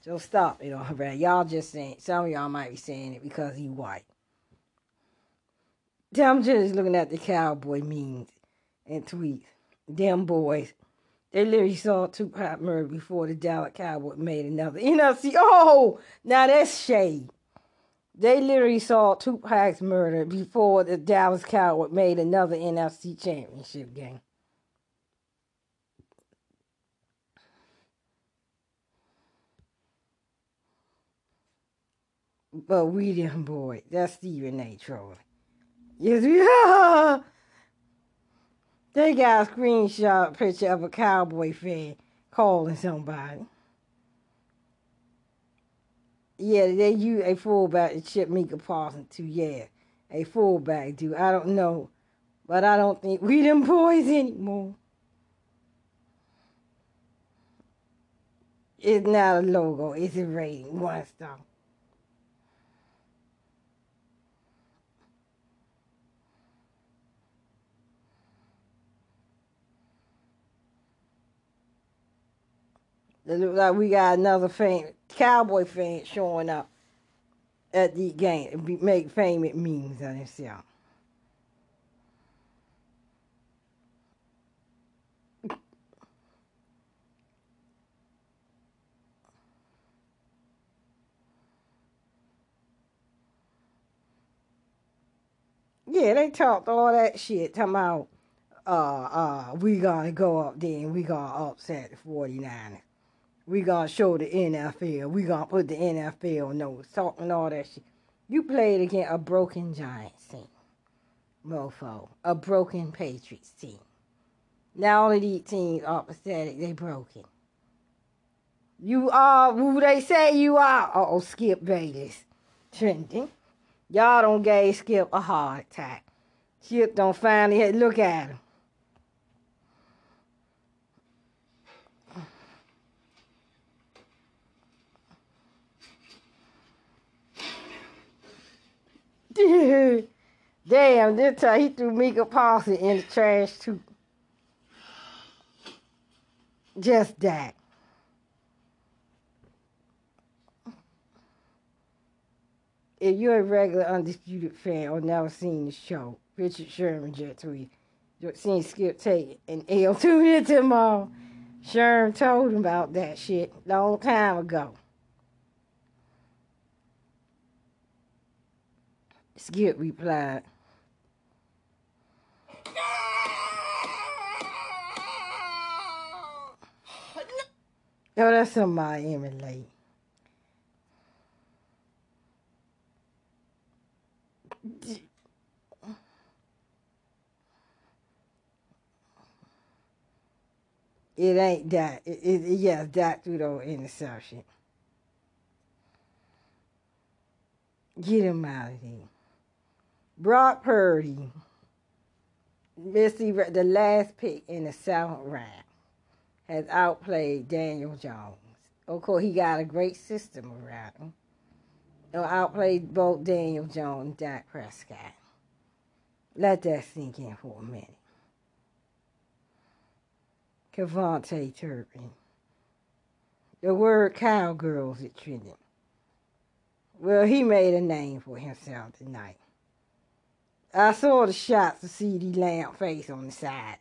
So stop it already. Y'all just saying some of y'all might be saying it because he white. I'm just looking at the cowboy memes and tweets. Them boys, they literally saw Tupac murder before the Dallas Cowboy made another NFC. Oh, now that's shade. They literally saw Tupac's murder before the Dallas Cowboy made another NFC championship game. But we them boy, that's Stephen A. trolling. Yes, yeah. They got a screenshot picture of a cowboy fan calling somebody. Yeah, they use a fullback to chip Micah Parsons too. Yeah, a fullback dude. I don't know, but I don't think we them boys anymore. It's not a logo. It's a rating. One star. It look like we got another fan, cowboy fans showing up at the game. Make famous memes on himself. Yeah, they talked all that shit, talking about uh uh we gonna go up there and we gonna upset the 49ers. We gonna show the NFL. We gonna put the NFL notes, talking all that shit. You played against a broken Giants team, mofo. A broken Patriots team. Now all of these teams are pathetic. They broken. You are who they say you are. oh, Skip Bayless. Trending. Y'all don't gave Skip a heart attack. Skip don't finally look at him. Damn, this time he threw Micah Parsons in the trash too. Just that. If you're a regular undisputed fan or never seen the show, Richard Sherman just tweeted, seen Skip take an L tune in tomorrow. Sherman told him about that shit long time ago. Skip replied. Oh, that's some Miami late. It ain't that. It, it, yeah, that through the interception. Get him out of here. Brock Purdy, Missy, the last pick in the seventh round, has outplayed Daniel Jones. Of course, he got a great system around him. He'll outplayed both Daniel Jones and Dak Prescott. Let that sink in for a minute. KaVontae Turpin. The word cowgirls is trending. Well, he made a name for himself tonight. I saw the shots of CeeDee Lamb face on the sideline.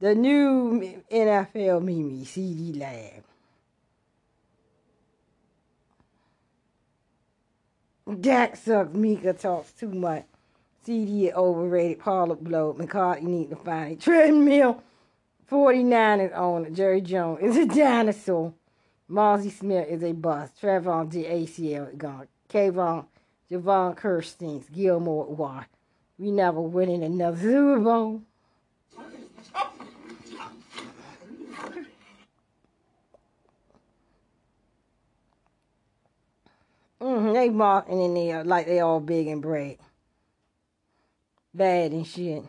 The new NFL Mimi, CeeDee Lamb. Dak sucks. Micah talks too much. CeeDee overrated. Paula blow. McCarthy need to find a treadmill. 49ers owner Jerry Jones is a dinosaur. Mazi Smith is a bust. Trevon D. ACL is gone. Kayvon, Javon Kirstens, Gilmore why? We never winning another Super Bowl. Mm-hmm, they marking in there like they all big and brave. Bad and shit.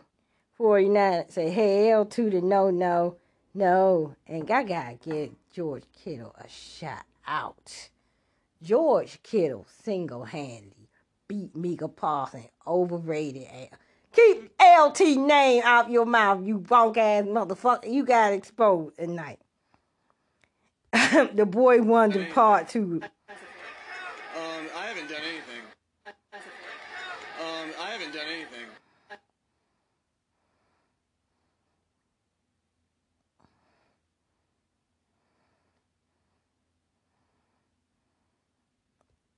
49 say hell to the no, no, no. And I gotta give George Kittle a shout out. George Kittle single handedly beat Micah Parsons, overrated ass. Keep LT name out your mouth, you bunk ass motherfucker. You got exposed tonight. the boy wonder part two. Um, I haven't done anything. Um, I haven't done anything.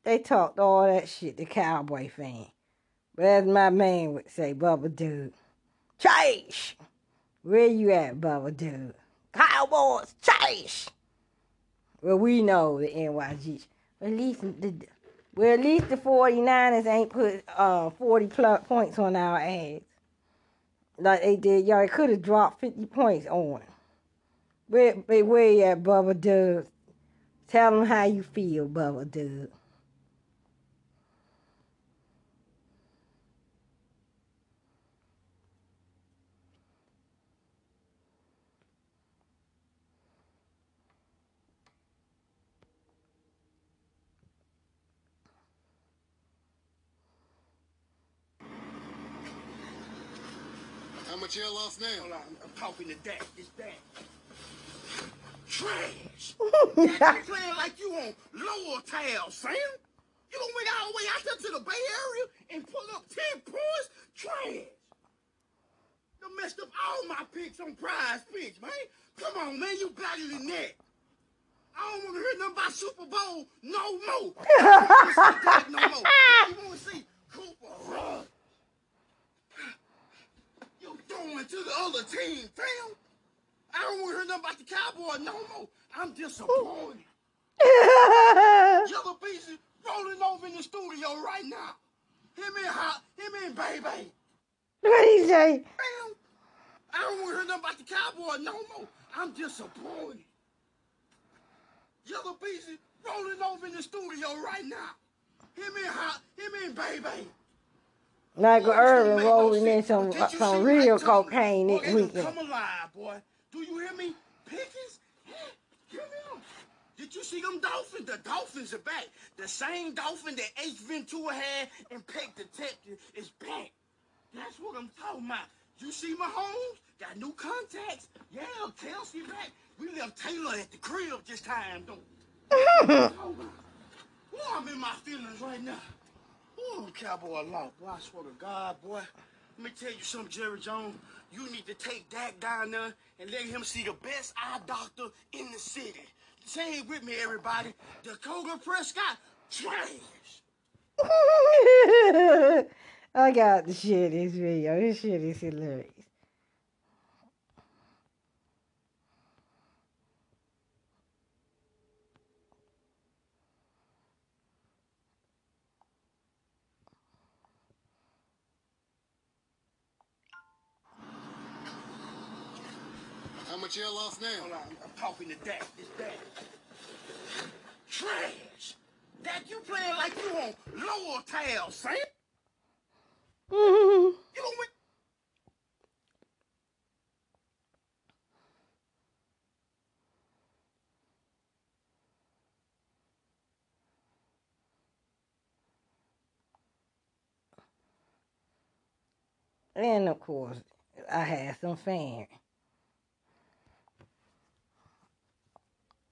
They talked all that shit to Cowboy fan. But as my man would say, Bubba Dude, Chase! Where you at, Bubba Dude? Cowboys, Chase! Well, we know the NYG. At least the well, at least the 49ers ain't put uh, 40 plus points on our ass. Like they did. Y'all could have dropped 50 points on. Where, where you at, Bubba Dude? Tell them how you feel, Bubba Dude. How much y'all now? Hold on, I'm talking to Dak. It's Dak. Trash. Dak, you playing like you on lower tail, Sam. You don't went all the way out there to the Bay Area and pull up 10 points? Trash. You messed up all my picks on prize picks, man. Come on, man, you better than that. I don't want to hear nothing about Super Bowl no more. I don't wanna see Dak no more. You want to see Cooper run. You throwing to the other team, fam. I don't want to hear nothing about the Cowboys no more. I'm disappointed. Yellow pieces rolling over in the studio right now. Him and Hot, him and Baby. What he say? Fam, I don't want to hear nothing about the Cowboys no more. I'm disappointed. Yellow pieces rolling over in the studio right now. Him and Hot, him and Baby. Michael Boy, this don't Irvin rolling in some Did you some real Mike cocaine Boy, this they weekend. Come alive, boy. Do you hear me? Pickens? Give me them. Did you see them dolphins? The dolphins are back. The same dolphin that Ace Ventura had and Pet Detective is back. That's what I'm talking about. You see Mahomes? Got new contacts. Yeah, Kelce back. We left Taylor at the crib this time, though. Boy, I'm in my feelings right now. Ooh, cowboy law. Boy, I swear to God, boy. Let me tell you something, Jerry Jones. You need to take Dak down there and let him see the best eye doctor in the city. Say it with me, everybody. Dakota Prescott, trash. I got the shit video. This shit is hilarious. How much y'all lost now? Hold on, I'm talking to Dak. It's Dak. Trash. Dak, you playing like you on lower tail, Sam. You don't win. And of course, I had some fans.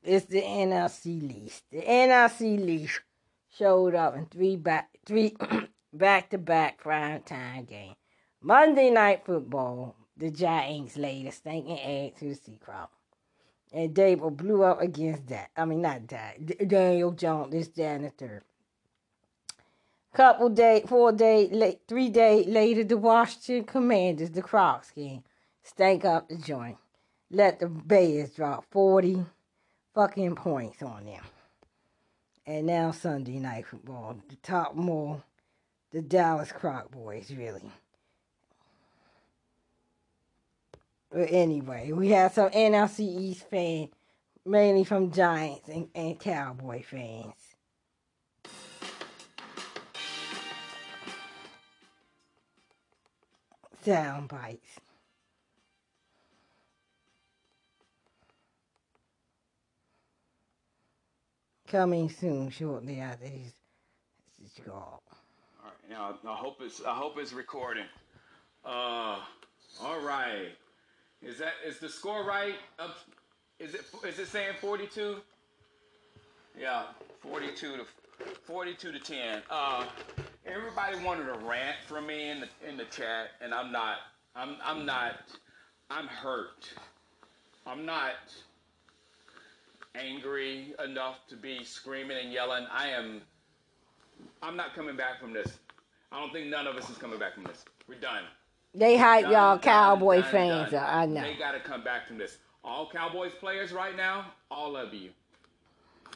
It's the NFC East. The NFC East showed up in three back three back to back prime time game. Monday night football, the Giants laid a stinking egg to the Seahawks. And Daboll blew up against that. I mean, not that. Daniel Jones, this, third. Couple day, four day, late, three day later, the Washington Commanders, the Crocs game, stank up the joint. Let the Bears drop 40 fucking points on them. And now Sunday night football, the top more, the Dallas Croc boys, really. But anyway, we have some NFC East fans, mainly from Giants and, and Cowboy fans. Sound bites. Coming soon, shortly after is called. All right, now I hope it's I hope it's recording. Uh, all right. Is that is the score right? Up, is it is it saying 42? Yeah, 42 to 42 to 10. Uh, everybody wanted a rant from me in the in the chat, and I'm not. I'm I'm not. I'm hurt. I'm not angry enough to be screaming and yelling. I am. I'm not coming back from this. I don't think none of us is coming back from this. We're done. They hype y'all Cowboy done, fans done. I know. They got to come back from this. All Cowboys players right now, all of you,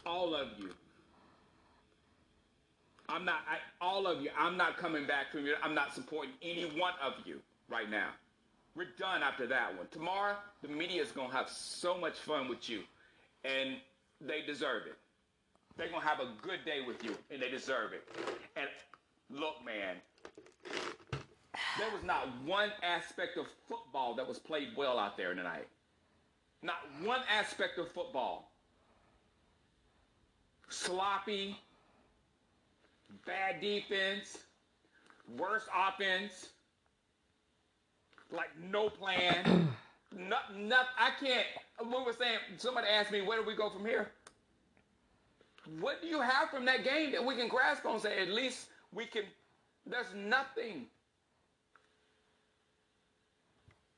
all of you. I'm not. I, all of you. I'm not coming back from you. I'm not supporting any one of you right now. We're done after that one. Tomorrow, the media is gonna have so much fun with you, and they deserve it. They're gonna have a good day with you, and they deserve it. And look, man, there was not one aspect of football that was played well out there tonight. Not one aspect of football. Sloppy, bad defense, worse offense, like no plan. not, not, I can't. We were saying, somebody asked me, where do we go from here? What do you have from that game that we can grasp on? Say, at least we can. There's nothing.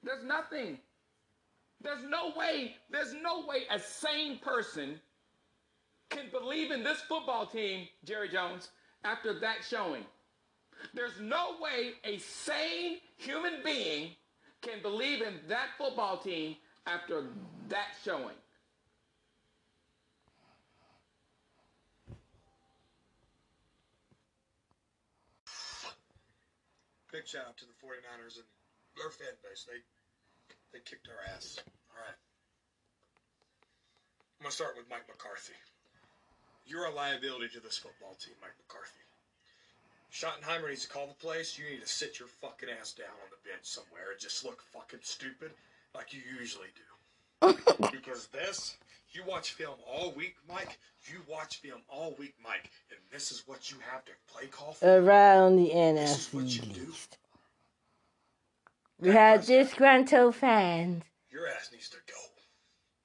There's nothing. There's no way, there's no way a sane person can believe in this football team, Jerry Jones, after that showing. There's no way a sane human being can believe in that football team after that showing. Big shout out to the 49ers and their fan base. They they kicked our ass. All right. I'm gonna start with Mike McCarthy. You're a liability to this football team, Mike McCarthy. Schottenheimer needs to call the place. You need to sit your fucking ass down on the bench somewhere and just look fucking stupid like you usually do. Because this, you watch film all week, Mike. You watch film all week, Mike, and this is what you have to play call for. Around the NFC East. We had disgruntled fans, Your ass needs to go.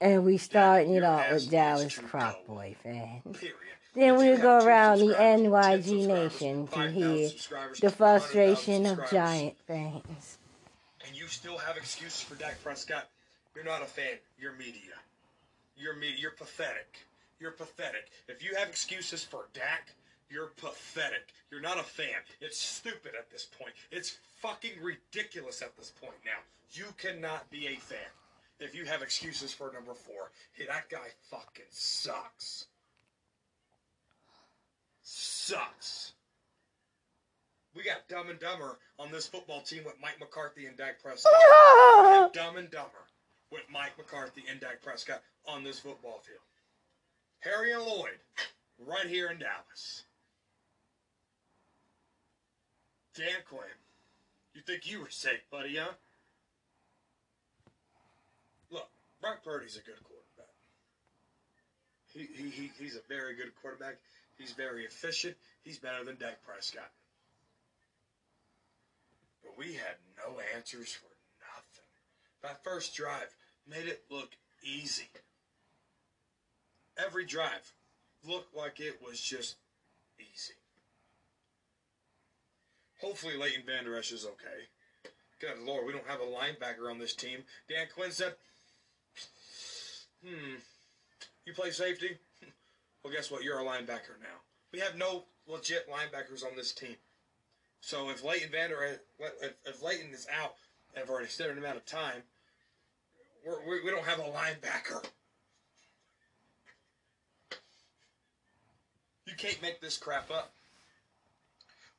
and we starting it off with Dallas to Croc Boy fans. Period. Then we'll go around the NYG Nation to hear the frustration of Giant fans. And you still have excuses for Dak Prescott. You're not a fan. You're media. You're media. You're pathetic. You're pathetic. If you have excuses for Dak, you're pathetic. You're not a fan. It's stupid at this point. It's fucking ridiculous at this point now. You cannot be a fan if you have excuses for number four. Hey, that guy fucking sucks. Sucks. We got Dumb and Dumber on this football team with Mike McCarthy and Dak Prescott. Dumb and Dumber with Mike McCarthy and Dak Prescott on this football field. Harry and Lloyd, right here in Dallas. Dan Quinn, you think you were safe, buddy, huh? Look, Brock Purdy's a good quarterback. He, he, he, he's a very good quarterback. He's very efficient. He's better than Dak Prescott. But we had no answers for nothing. That first drive made it look easy. Every drive looked like it was just Easy. Hopefully Leighton Vander Esch is okay. Good lord, we don't have a linebacker on this team. Dan Quinn said, hmm, you play safety? Well, guess what? You're a linebacker now. We have no legit linebackers on this team. So if Leighton Vander, if, Leighton is out and for an extended amount of time, we're, we we don't have a linebacker. You can't make this crap up.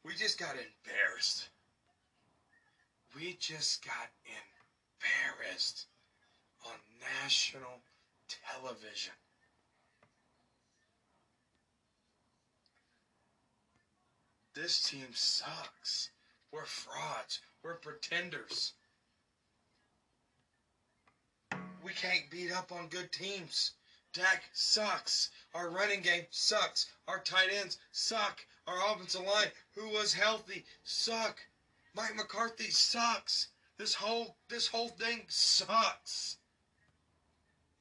We just got embarrassed. We just got embarrassed on national television. This team sucks. We're frauds. We're pretenders. We can't beat up on good teams. Dak sucks. Our running game sucks. Our tight ends suck. Our offensive line, who was healthy, suck. Mike McCarthy sucks. This whole this whole thing sucks.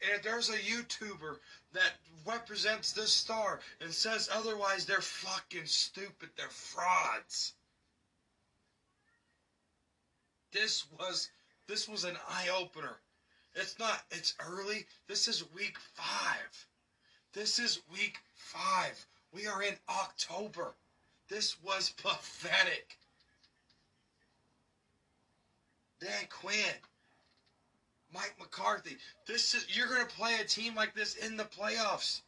And there's a YouTuber that represents this star and says otherwise, they're fucking stupid. They're frauds. This was this was an eye opener. It's not. It's early. This is week five. This is week five. We are in October. This was pathetic. Dan Quinn, Mike McCarthy. This is you're gonna play a team like this in the playoffs.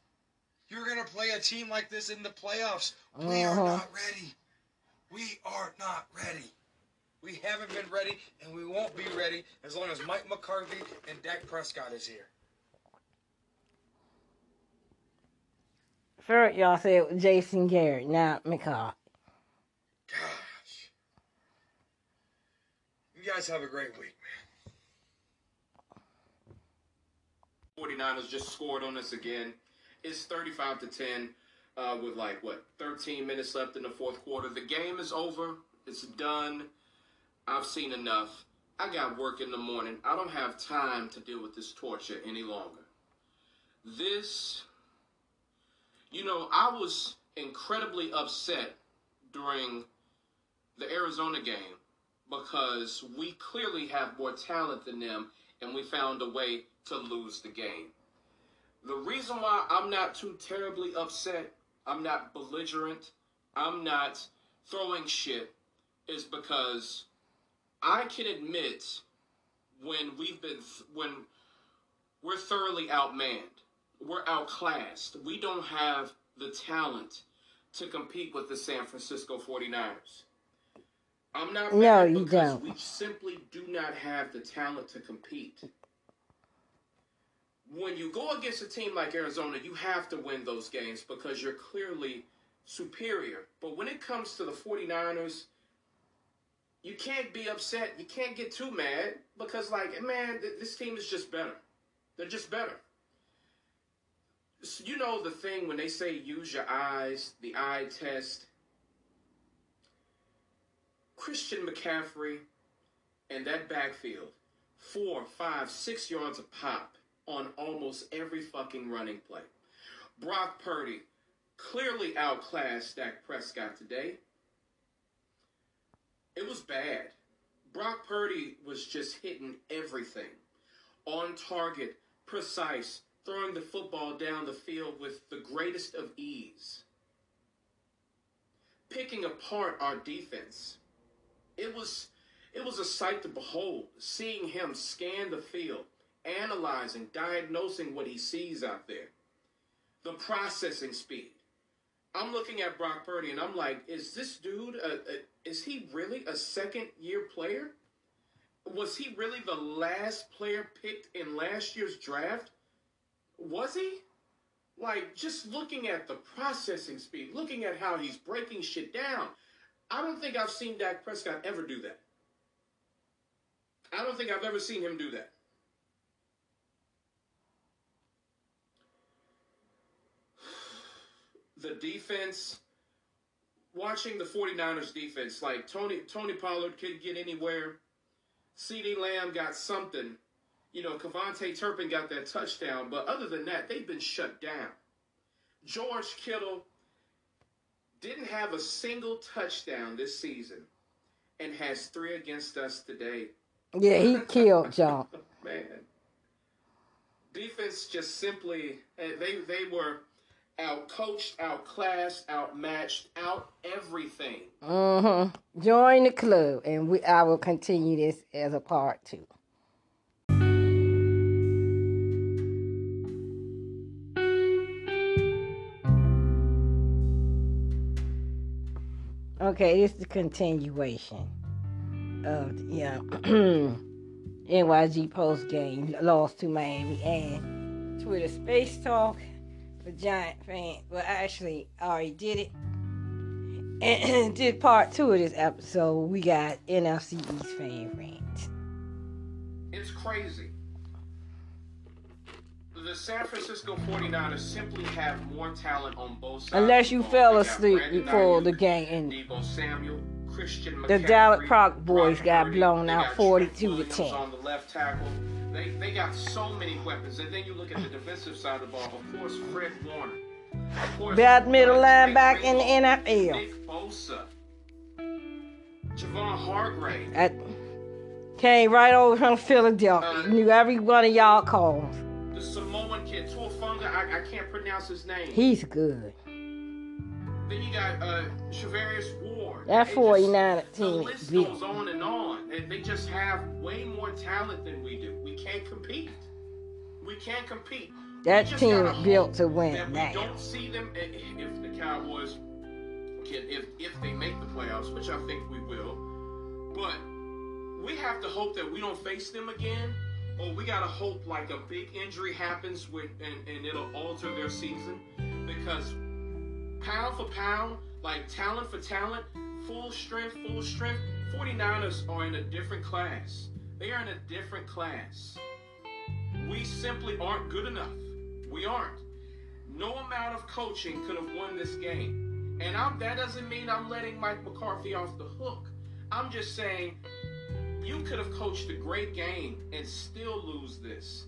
You're gonna play a team like this in the playoffs. We are Uh-huh. not ready. We are not ready. We haven't been ready, and we won't be ready as long as Mike McCarthy and Dak Prescott is here. First, y'all said it was Jason Garrett, not McCall. Gosh. You guys have a great week. man. 49ers just scored on us again. It's 35 to 10 uh, with like, what, 13 minutes left in the fourth quarter. The game is over. It's done. I've seen enough. I got work in the morning. I don't have time to deal with this torture any longer. This, you know, I was incredibly upset during the Arizona game because we clearly have more talent than them and we found a way to lose the game. The reason why I'm not too terribly upset, I'm not belligerent, I'm not throwing shit, is because I can admit when we've been, when we're thoroughly outmanned, we're outclassed, we don't have the talent to compete with the San Francisco 49ers. I'm not No, you because don't. we simply do not have the talent to compete. When you go against a team like Arizona, you have to win those games because you're clearly superior. But when it comes to the 49ers, you can't be upset. You can't get too mad because, like, man, th- this team is just better. They're just better. So you know the thing when they say use your eyes, the eye test. Christian McCaffrey and that backfield, four, five, six yards a pop on almost every fucking running play. Brock Purdy clearly outclassed Dak Prescott today. It was bad. Brock Purdy was just hitting everything. On target, precise, throwing the football down the field with the greatest of ease. Picking apart our defense. It was it was a sight to behold, seeing him scan the field, analyzing, diagnosing what he sees out there. The processing speed. I'm looking at Brock Purdy and I'm like, is this dude, a, a, is he really a second year player? Was he really the last player picked in last year's draft? Was he? Like, just looking at the processing speed, looking at how he's breaking shit down. I don't think I've seen Dak Prescott ever do that. I don't think I've ever seen him do that. The defense, watching the 49ers defense, like Tony Tony Pollard couldn't get anywhere. CeeDee Lamb got something. You know, KaVontae Turpin got that touchdown, but other than that, they've been shut down. George Kittle, didn't have a single touchdown this season and has three against us today. Yeah, he killed John. Man. Defense just simply eh, they they were out coached, outclassed, outmatched, out everything. Mm-hmm. Join the club, and we I will continue this as a part two. Okay, is the continuation of the yeah, NYG post game lost to Miami and Twitter Space Talk for Giant fan. Well, actually, I already did it and did part two of this episode. We got NFC East fan rant. It's crazy. The San Francisco 49ers simply have more talent on both sides. Unless you fell ball. They got asleep before Aiyuk, the game and Deebo Samuel, Christian the McCaffrey, Dallas Proc boys got blown out 42 to Williams 10. On the left tackle. They, they got so many weapons. And then you look at the defensive side of the ball. Of course, Fred Warner. Of course, Best middle uh, linebacker in the NFL. Nick Bosa. Javon Hargrave. I came right over from Philadelphia. Knew every one of y'all calls. The Samoan kid, Tuafunga, I, I can't pronounce his name. He's good. Then you got uh, Charvarius Ward. That It 49 just- the team list big. goes on and on. And they just have way more talent than we do. We can't compete. We can't compete. That team built to win that now. We don't see them if the Cowboys can, if if they make the playoffs, which I think we will. But we have to hope that we don't face them again, or we gotta hope like a big injury happens with and, and it'll alter their season. Because pound for pound, like talent for talent, full strength, full strength, 49ers are in a different class. They are in a different class. We simply aren't good enough. We aren't. No amount of coaching could have won this game. And I'm, that doesn't mean I'm letting Mike McCarthy off the hook. I'm just saying you could have coached a great game and still lose this.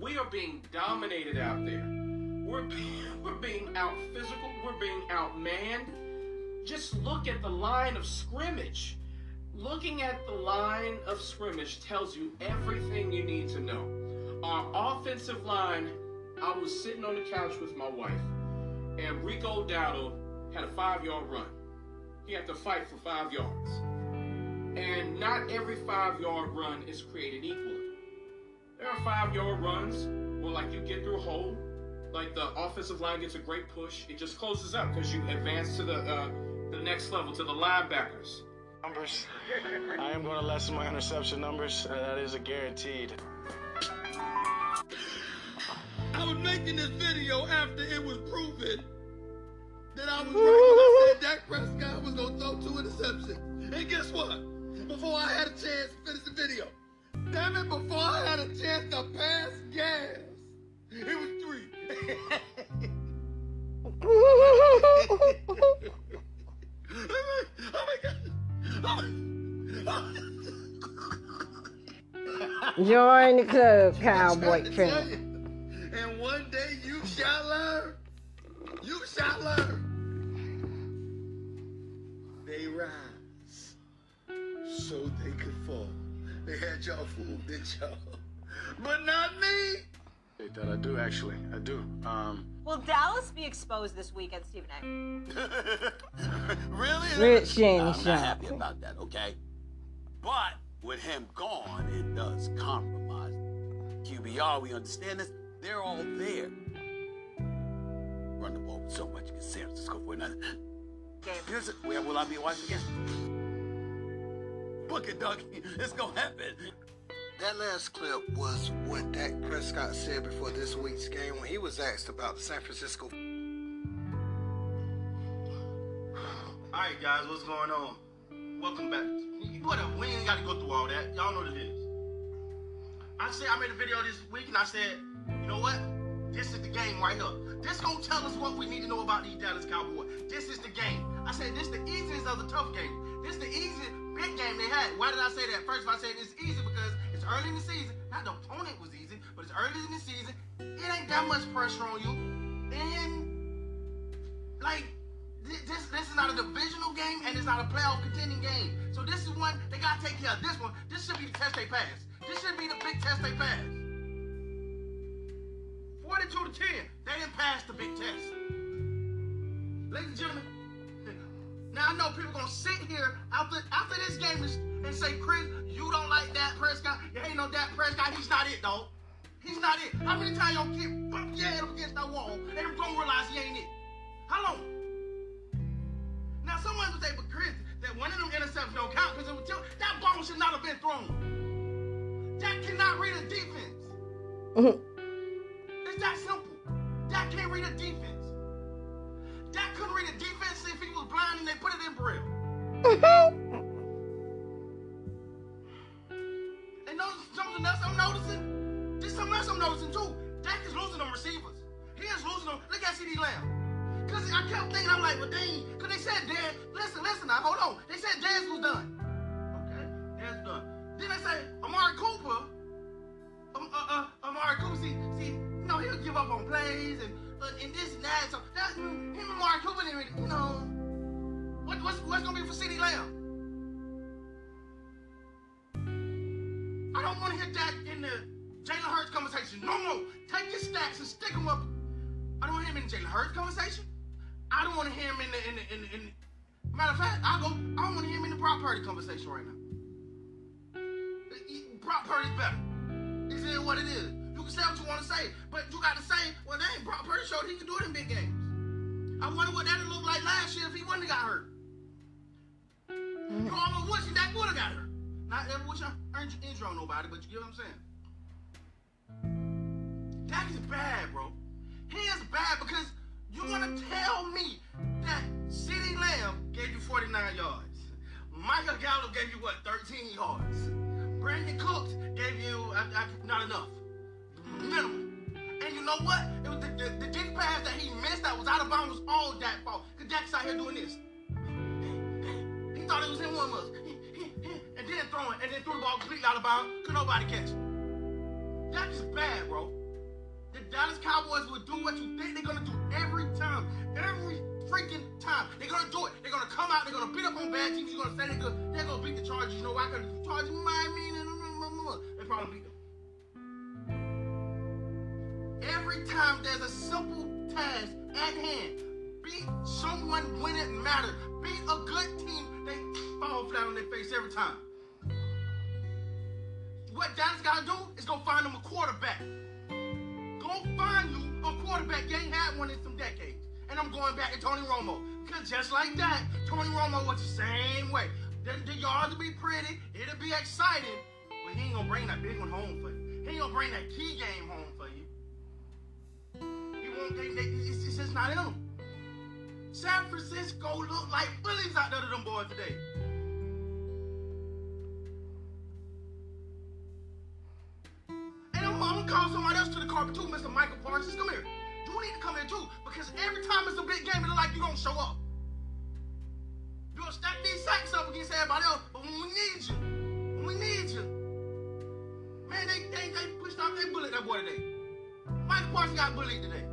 We are being dominated out there. We're being, we're being out physical. We're being outmanned. Just look at the line of scrimmage. Looking at the line of scrimmage tells you everything you need to know. Our offensive line, I was sitting on the couch with my wife, and Rico Dowdle had a five yard run. He had to fight for five yards. And not every five yard run is created equally. There are five yard runs where, like, you get through a hole, like the offensive line gets a great push, it just closes up because you advance to the uh, the next level to the linebackers. Numbers. I am going to lessen my interception numbers. Uh, that is a guaranteed. I was making this video after it was proven that I was right when I said Dak Prescott was gonna throw two interceptions. And guess what? Before I had a chance to finish the video, damn it, before I had a chance to pass gas, it was three. oh my god! Oh Join the club, cowboy tell fan. And one day you shall learn. You shall learn. They rise so they could fall. They had y'all fooled, didn't y'all? But not me. That I do, actually. I do. Um, Will Dallas be exposed this weekend, Stephen A? really? Rich Shanny I'm not Shaw. happy about that, okay? But with him gone, it does compromise. QBR, we understand this. They're all there. Run the ball with so much you can San Francisco 49ers. Here's it. Where will I be watching again? Book it, Doug. It's gonna happen. That last clip was what Dak Prescott said before this week's game when he was asked about the San Francisco. All right, guys, what's going on? Welcome back. Whatever, we ain't got to go through all that. Y'all know what it is. I said I made a video this week and I said, you know what? This is the game right here. This gonna tell us what we need to know about these Dallas Cowboys. This is the game. I said this is the easiest of the tough games. This is the easiest big game they had. Why did I say that? First I said it's easy it's early in the season. Not the opponent was easy, but it's early in the season. It ain't that much pressure on you. And like This, this, is not a divisional game and it's not a playoff contending game. So this is one they gotta take care of. This one, this should be the test they pass. This should be the big test they pass. 42 to 10. They didn't pass the big test. Ladies and gentlemen, now I know people gonna sit here after after this game is, and say, Chris, you don't like Dak Prescott. You ain't no Dak Prescott. He's not it, dog. He's not it. How many times y'all keep bump your head up against that wall and you gonna realize he ain't it? How long? Now someone would say, but Chris, that one of them interceptions don't count because it was tell- that ball should not have been thrown. Dak cannot read a defense. It's that simple. Dak can't read a defense. Dak couldn't read a defense if he was blind and they put it in braille. And notice something else I'm noticing. There's something else I'm noticing too. Dak is losing them receivers. He is losing them. Look at CeeDee Lamb. Cause I kept thinking, I'm like, well, dang, cause they said Dez. Listen, listen, now hold on. They said Dez was done. Okay, Dez done. Then they say Amari Cooper. Um, uh, uh, Amari Cooper. See, see, you know he'll give up on plays and uh, and this and that. So that him and Amari Cooper you know. What, what's what's gonna be for CeeDee Lamb? I don't want to hear Dak in the Jalen Hurts conversation. No more. Take your stacks and stick them up. I don't want him in Jalen Hurts conversation. I don't want to hear him in the in the in the. In the matter of fact, I'll go. I don't want to hear him in the Brock Purdy conversation right now. Brock Purdy's better. Is it what it is? You can say what you want to say, but you got to say, well, dang, Brock Purdy showed he can do it in big games. I wonder what that'd look like last year if he wouldn't have got hurt. You almost wish that would have got hurt. Not ever wish I injury on nobody, but you get what I'm saying? Dak is bad, bro. He is bad because you want to tell me that CeeDee Lamb gave you 49 yards. Michael Gallup gave you what, 13 yards. Brandin Cooks gave you uh, uh, not enough. Minimum. And you know what? It was the, the, the deep pass that he missed that was out of bounds was all Dak's fault. Because Dak's out here doing this. He thought it was him one was. And then throwing, and then threw the ball completely out of bounds. Could nobody catch it. Dak bad, bro. The Dallas Cowboys will do what you think they're gonna do every time. Every freaking time. They're gonna do it. They're gonna come out, they're gonna beat up on bad teams, you're gonna say they're gonna, they're gonna beat the Chargers. You know why? Because the Chargers might mean they probably beat them. Every time there's a simple task at hand, beat someone when it matters. Beat a good team, they fall flat on their face every time. What Dallas gotta do is go find them a quarterback. Go find you a quarterback. You ain't had one in some decades. And I'm going back to Tony Romo. Because just like that, Tony Romo was the same way. The, the yards will be pretty, it'll be exciting, but he ain't gonna bring that big one home for you. He ain't gonna bring that key game home for you. He won't, they, they, it's, just not them. San Francisco look like bullies out there to them boys today. I'm, I'm gonna call somebody else to the carpet too, Mr. Micah Parsons. Come here. You need to come here too, because every time it's a big game, it look like you don't show up. You'll stack these sacks up against everybody else, but when we need you, when we need you, man, they they, they pushed out, they bullied that boy today. Micah Parsons got bullied today.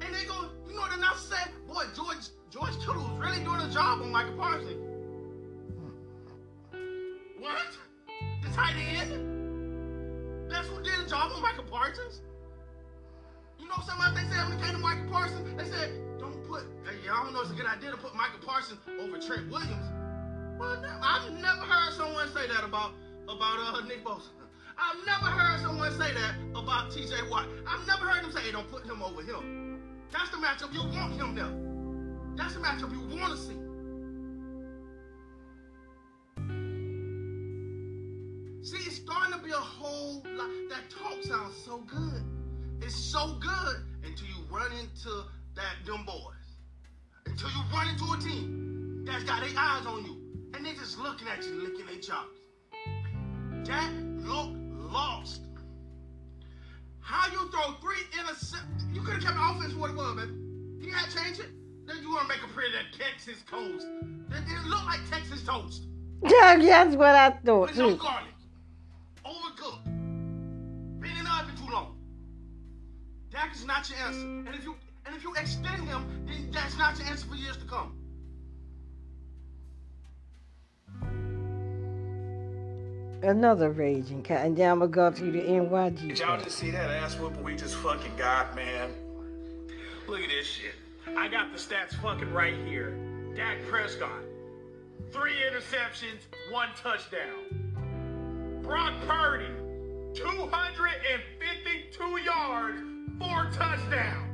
And they go, you know what the announcer said? Boy, George George Kittle was really doing a job on Micah Parsons. What? The tight end? That's who did a job on Micah Parsons? You know something they said when it came to Micah Parsons? They said, don't put, I don't know it's a good idea to put Micah Parsons over Trent Williams. Well, I've never heard someone say that about, about uh, Nick Bosa. I've never heard someone say that about TJ Watt. I've never heard them say, hey, don't put him over him. That's the matchup you want him there. That's the matchup you want to see. See, it's starting to be a whole lot. That talk sounds so good. It's so good until you run into that them boys. Until you run into a team that's got their eyes on you. And they're just looking at you, licking their chops. That look lost. How you throw three interceptions? You could have kept the offense what it was, baby. You had to change it. Then you want to make a pretty that Texas toast. It, it looked like Texas toast. Yeah, that's what I thought With no garlic. Overcooked. Been in the oven too long. Dak is not your answer. And if you And if you extend him, then that's not your answer for years to come. Another raging cat. And then I'm going to go to the NYG. Did y'all just see that ass whooping we just fucking got, man? Look at this shit. I got the stats fucking right here. Dak Prescott, three interceptions, one touchdown. Brock Purdy, 252 yards, four touchdowns.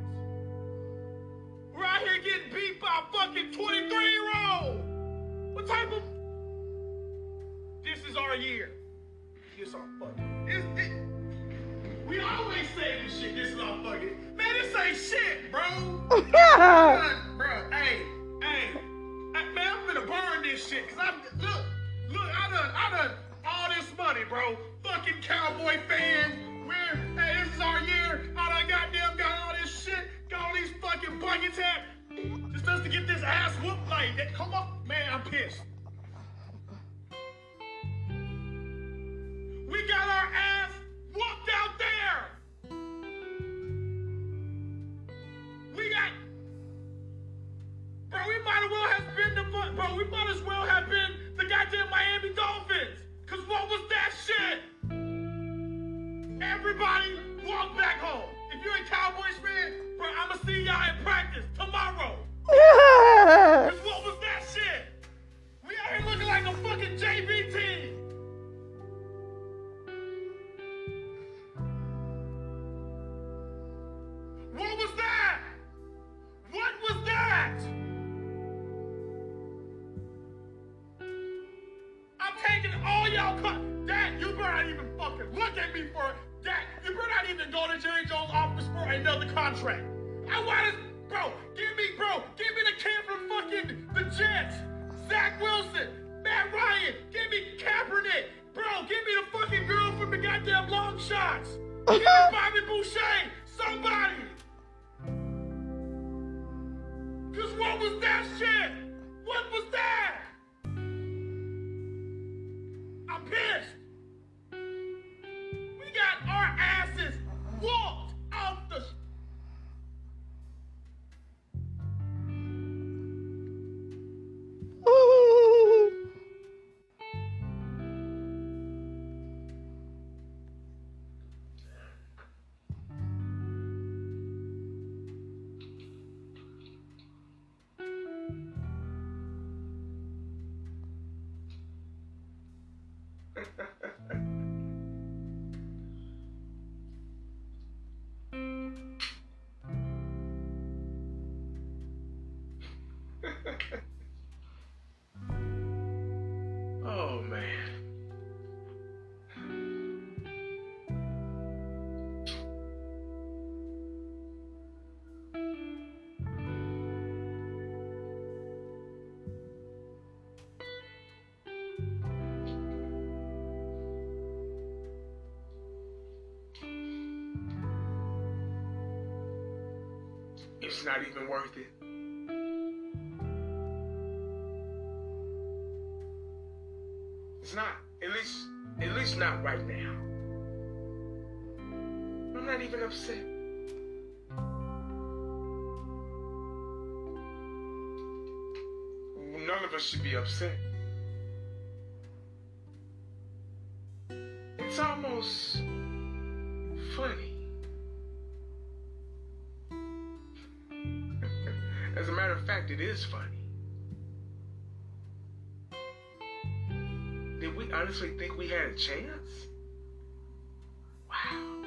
We're out here getting beat by a fucking 23 year old. What type of. This is our year. This is our fucking. This, this, we always say this shit. This is our fucking. Man, this ain't shit, bro. bro, hey, hey, man, I'm gonna burn this shit. Cause I'm. look, look, I done, I done money, bro. Fucking cowboy fans. We're, hey, this is our year. I done goddamn got all this shit. Got all these fucking buckets hat. Just us to get this ass whooped like that. Come on, man, I'm pissed. We got our ass whooped out there. We got, bro. We might as well have been the, bro. We might as well have been the goddamn Miami Dolphins. What was that shit? Everybody walk back home. If you're a Cowboys fan, bro, I'ma see y'all in practice tomorrow. What was that shit? We out here looking like a fucking JV team. It's not even worth it. It's not. At least, at least not right now. I'm not even upset. None of us should be upset. Is funny. Did we honestly think we had a chance? Wow.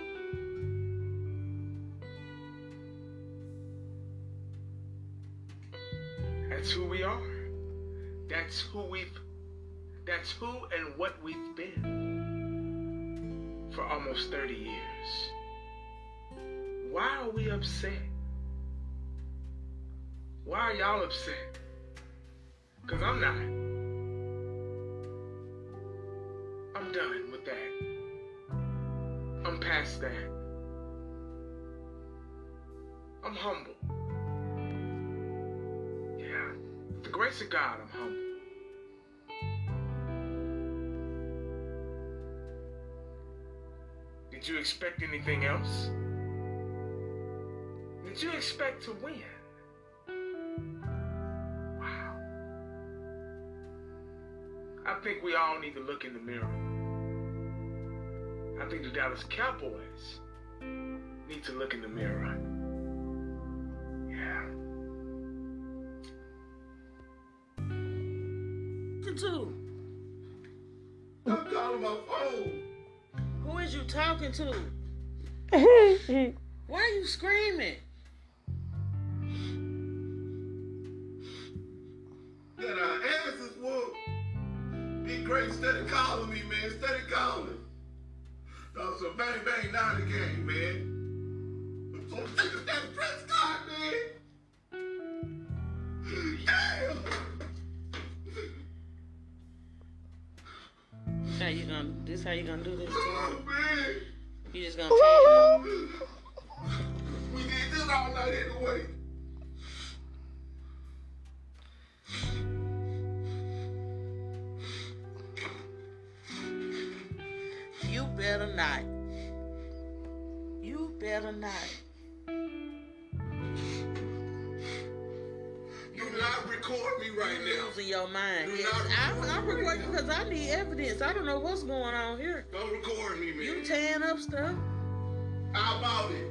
That's who we are. That's who we've that's who and what we've been for almost 30 years. Why are we upset? Why are y'all upset? Because I'm not. I'm done with that. I'm past that. I'm humble. Yeah. With the grace of God, I'm humble. Did you expect anything else? Did you expect to win? Think we all need to look in the mirror. I think the Dallas Cowboys need to look in the mirror. Yeah. to? I'm calling my phone. Who is you talking to? Why are you screaming? Don't know what's going on here. Don't record me, man. You tearing up stuff. How about it?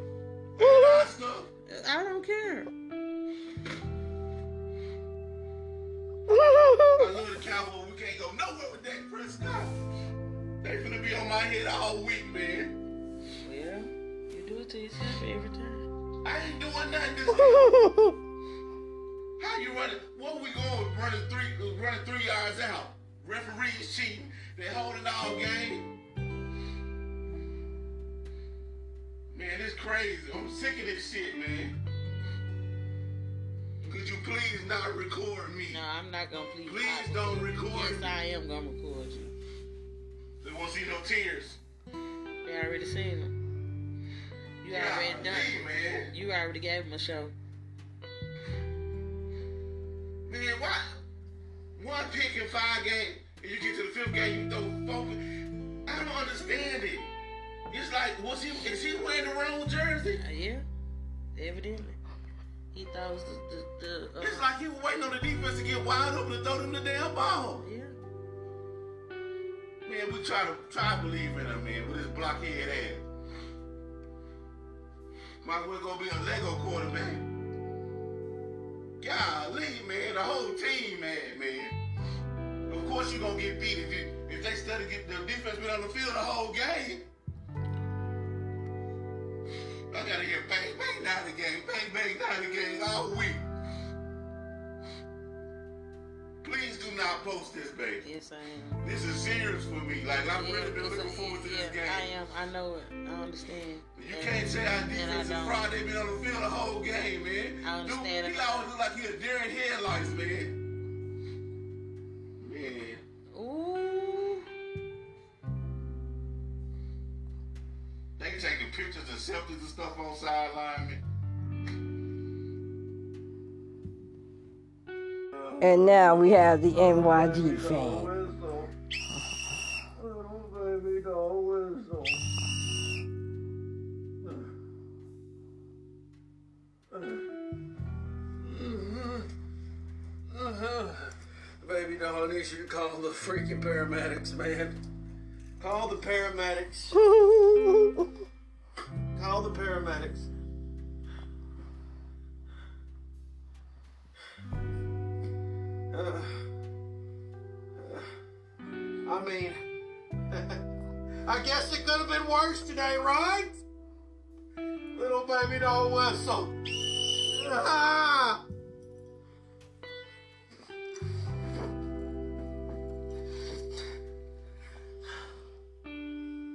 Ain't I stuff? I don't care. I love the Cowboys. We can't go nowhere with Dak Prescott. They finna be on my head all week, man. Well, you do it to yourself every time. I ain't doing nothing this game. How you running? What we going with running three, running three yards out? Referees cheating. They holding all game. Man, it's crazy. I'm sick of this shit, man. Could you please not record me? No, I'm not gonna please. Please don't record Yes, me. I am gonna record you. They won't see no tears. They already seen them. You Yeah, already done. me, man. You already gave them a show. Man, why? One pick in five games, and you get to the fifth game, you throw four. I don't understand it. It's like, was he? Is he wearing the wrong jersey? Uh, yeah, evidently. He thought it was the the. the uh, It's like he was waiting on the defense to get wide open to throw them the damn ball. Yeah. Man, we try to try to believe in him, man, with his blockhead ass. Might well go be a Lego quarterback. Golly, man, the whole team mad, man. Of course you're gonna get beat if you if they study get the defense been on the field the whole game. I gotta hear bang bang down the game, bang bang down the game all week. Please do not post this, baby. Yes, I am. This is serious for me. Like I've Yeah, really been looking forward to yeah, this game. I am. I know it. I understand. You And- can't say our I defense is. They been on the field the whole game, man. I understand Dude, he always look like he a deer in headlights, man. Ooh. They taking pictures and selfies and stuff on sideline. And now we have the NYG fan. Baby doll, I need you to call the freaking paramedics, man. Call the paramedics. call the paramedics. Uh, I mean, I guess it could have been worse today, right? Little baby doll whistle.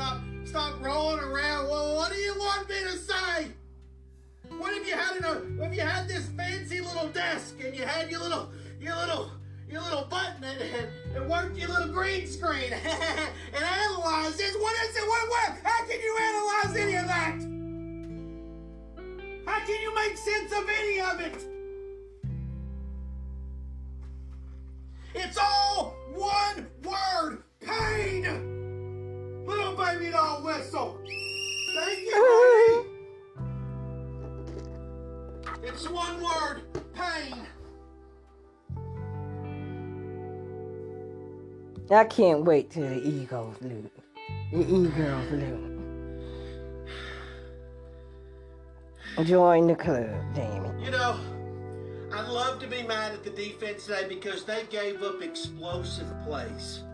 Stop, stop rolling around. Well, what do you want me to say? What if you had a, uh, if you had this fancy little desk and you had your little, your little, your little button and, and, and worked your little green screen and analyzed this? What is it? What, what? How can you analyze any of that? How can you make sense of any of it? It's all one word pain. Little baby doll whistle. Thank you, baby. It's one word pain. I can't wait till the Eagles lose. The Eagles lose. Join the club, damn it. You know, I'd love to be mad at the defense today because they gave up explosive plays.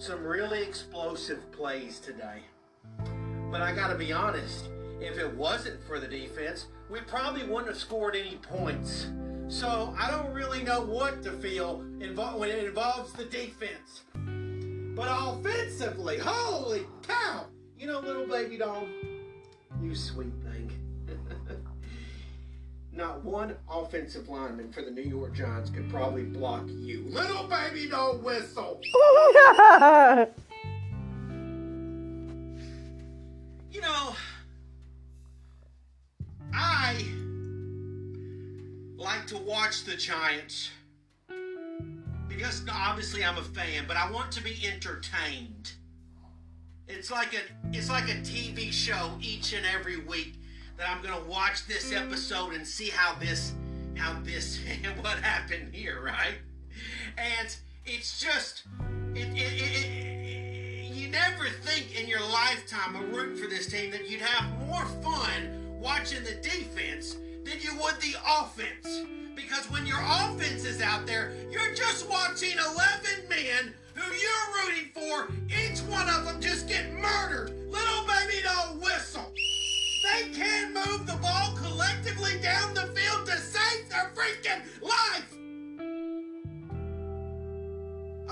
Some really explosive plays today. But I got to be honest, if it wasn't for the defense, we probably wouldn't have scored any points. So I don't really know what to feel when it involves the defense. But offensively, holy cow! You know, little baby doll, you sweet. Not one offensive lineman for the New York Giants could probably block you. Little baby doll whistle. You know, I like to watch the Giants because obviously I'm a fan, but I want to be entertained. It's like a it's like a TV show each and every week that I'm gonna watch this mm. episode and see how this how this what happened here, right? And it's just it, it, it, it, you never think in your lifetime of rooting for this team that you'd have more fun watching the defense than you would the offense. Because when your offense is out there, you're just watching 11 men who you're rooting for, each one of them just get murdered. Little baby don't whistle. They can't move the ball collectively down the field to save their freaking life.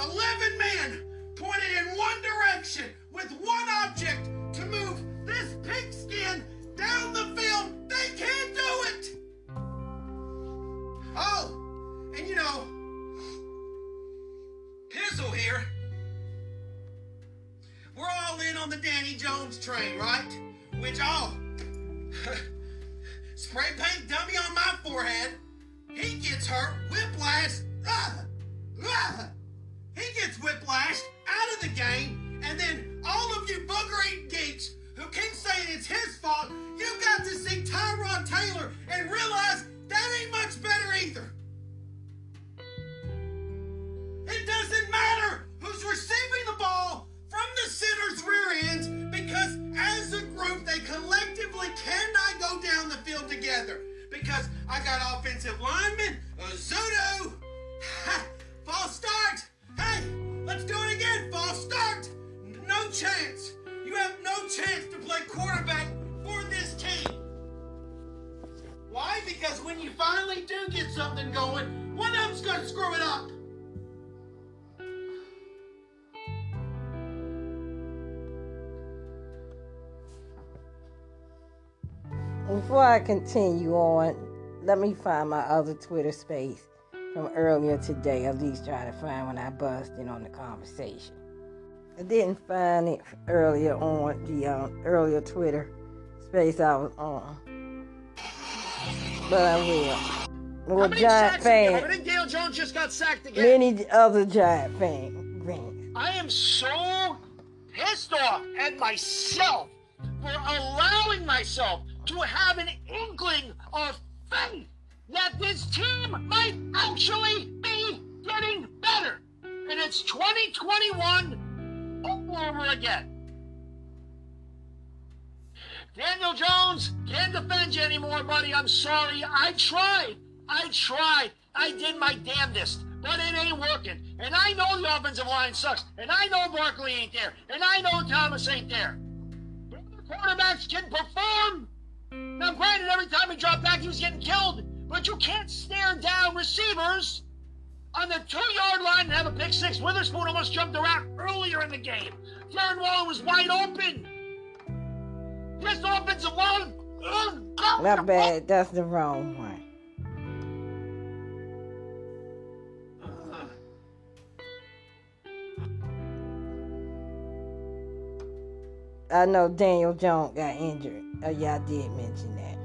11 men pointed in one direction with one object to move this pigskin down the field. They can't do it. Oh, and you know, Pizzle here. We're all in on the Danny Jones train, right? Which all spray paint dummy on my forehead. He gets hurt, whiplash. He gets whiplashed out of the game, and then all of you booger-eating geeks who keep saying it's his fault, you got to see Tyrod Taylor and realize that ain't much better either. Together. Because I got offensive linemen, uh, Ezeudu, false start. Hey, let's do it again, false start. No chance. You have no chance to play quarterback for this team. Why? Because when you finally do get something going, one of them's going to screw it up. Before I continue on, let me find my other Twitter space from earlier today. At least try to find when I buzzed in on the conversation. I didn't find it earlier on the um, earlier Twitter space I was on, but I will. Well, Giant I fan, think Dale Jones just got sacked again. many other Giant fans. I am so pissed off at myself for allowing myself to have an inkling of faith that this team might actually be getting better. And it's 2021 all over again. Daniel Jones can't defend you anymore, buddy. I'm sorry. I tried. I tried. I did my damnedest. But it ain't working. And I know the offensive line sucks. And I know Barkley ain't there. And I know Thomas ain't there. But other quarterbacks can perform. Now, granted, every time he dropped back, he was getting killed. But you can't stare down receivers on the two yard line and have a pick six. Witherspoon almost jumped around earlier in the game. Darren Waller was wide open. This offensive line. Not bad. That's the wrong one. I know Daniel Jones got injured. Oh, yeah, I did mention that.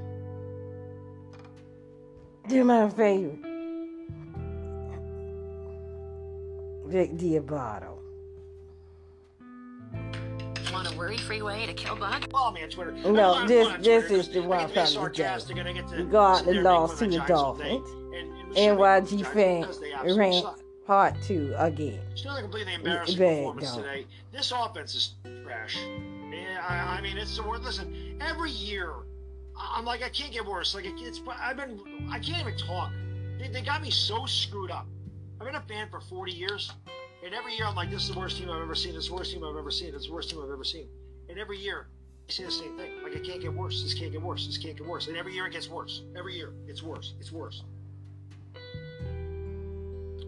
Do my favor. Vic DiBitetto. Want a worry-free way to kill bug? Follow me on Twitter. No, I'm this on this Twitter is the 'cause I one get to be from the sarcastic day. and I get to Regarding sit the and make loss fun to the Giants all day. Dolphins. And- and it was NYG shocking fan because they absolutely ran part two again. Still a completely embarrassing Bad performance dog. today. This offense is trash. I, I mean, it's the word. Listen, every year, I'm like, I can't get worse. Like, it's. I've been. I can't even talk. They, they got me so screwed up. I've been a fan for 40 years, and every year I'm like, this is the worst team I've ever seen. This is the worst team I've ever seen. This is the worst team I've ever seen. And every year, I say the same thing. Like, it can't get worse. This can't get worse. This can't get worse. And every year it gets worse. Every year, it's worse. It's worse.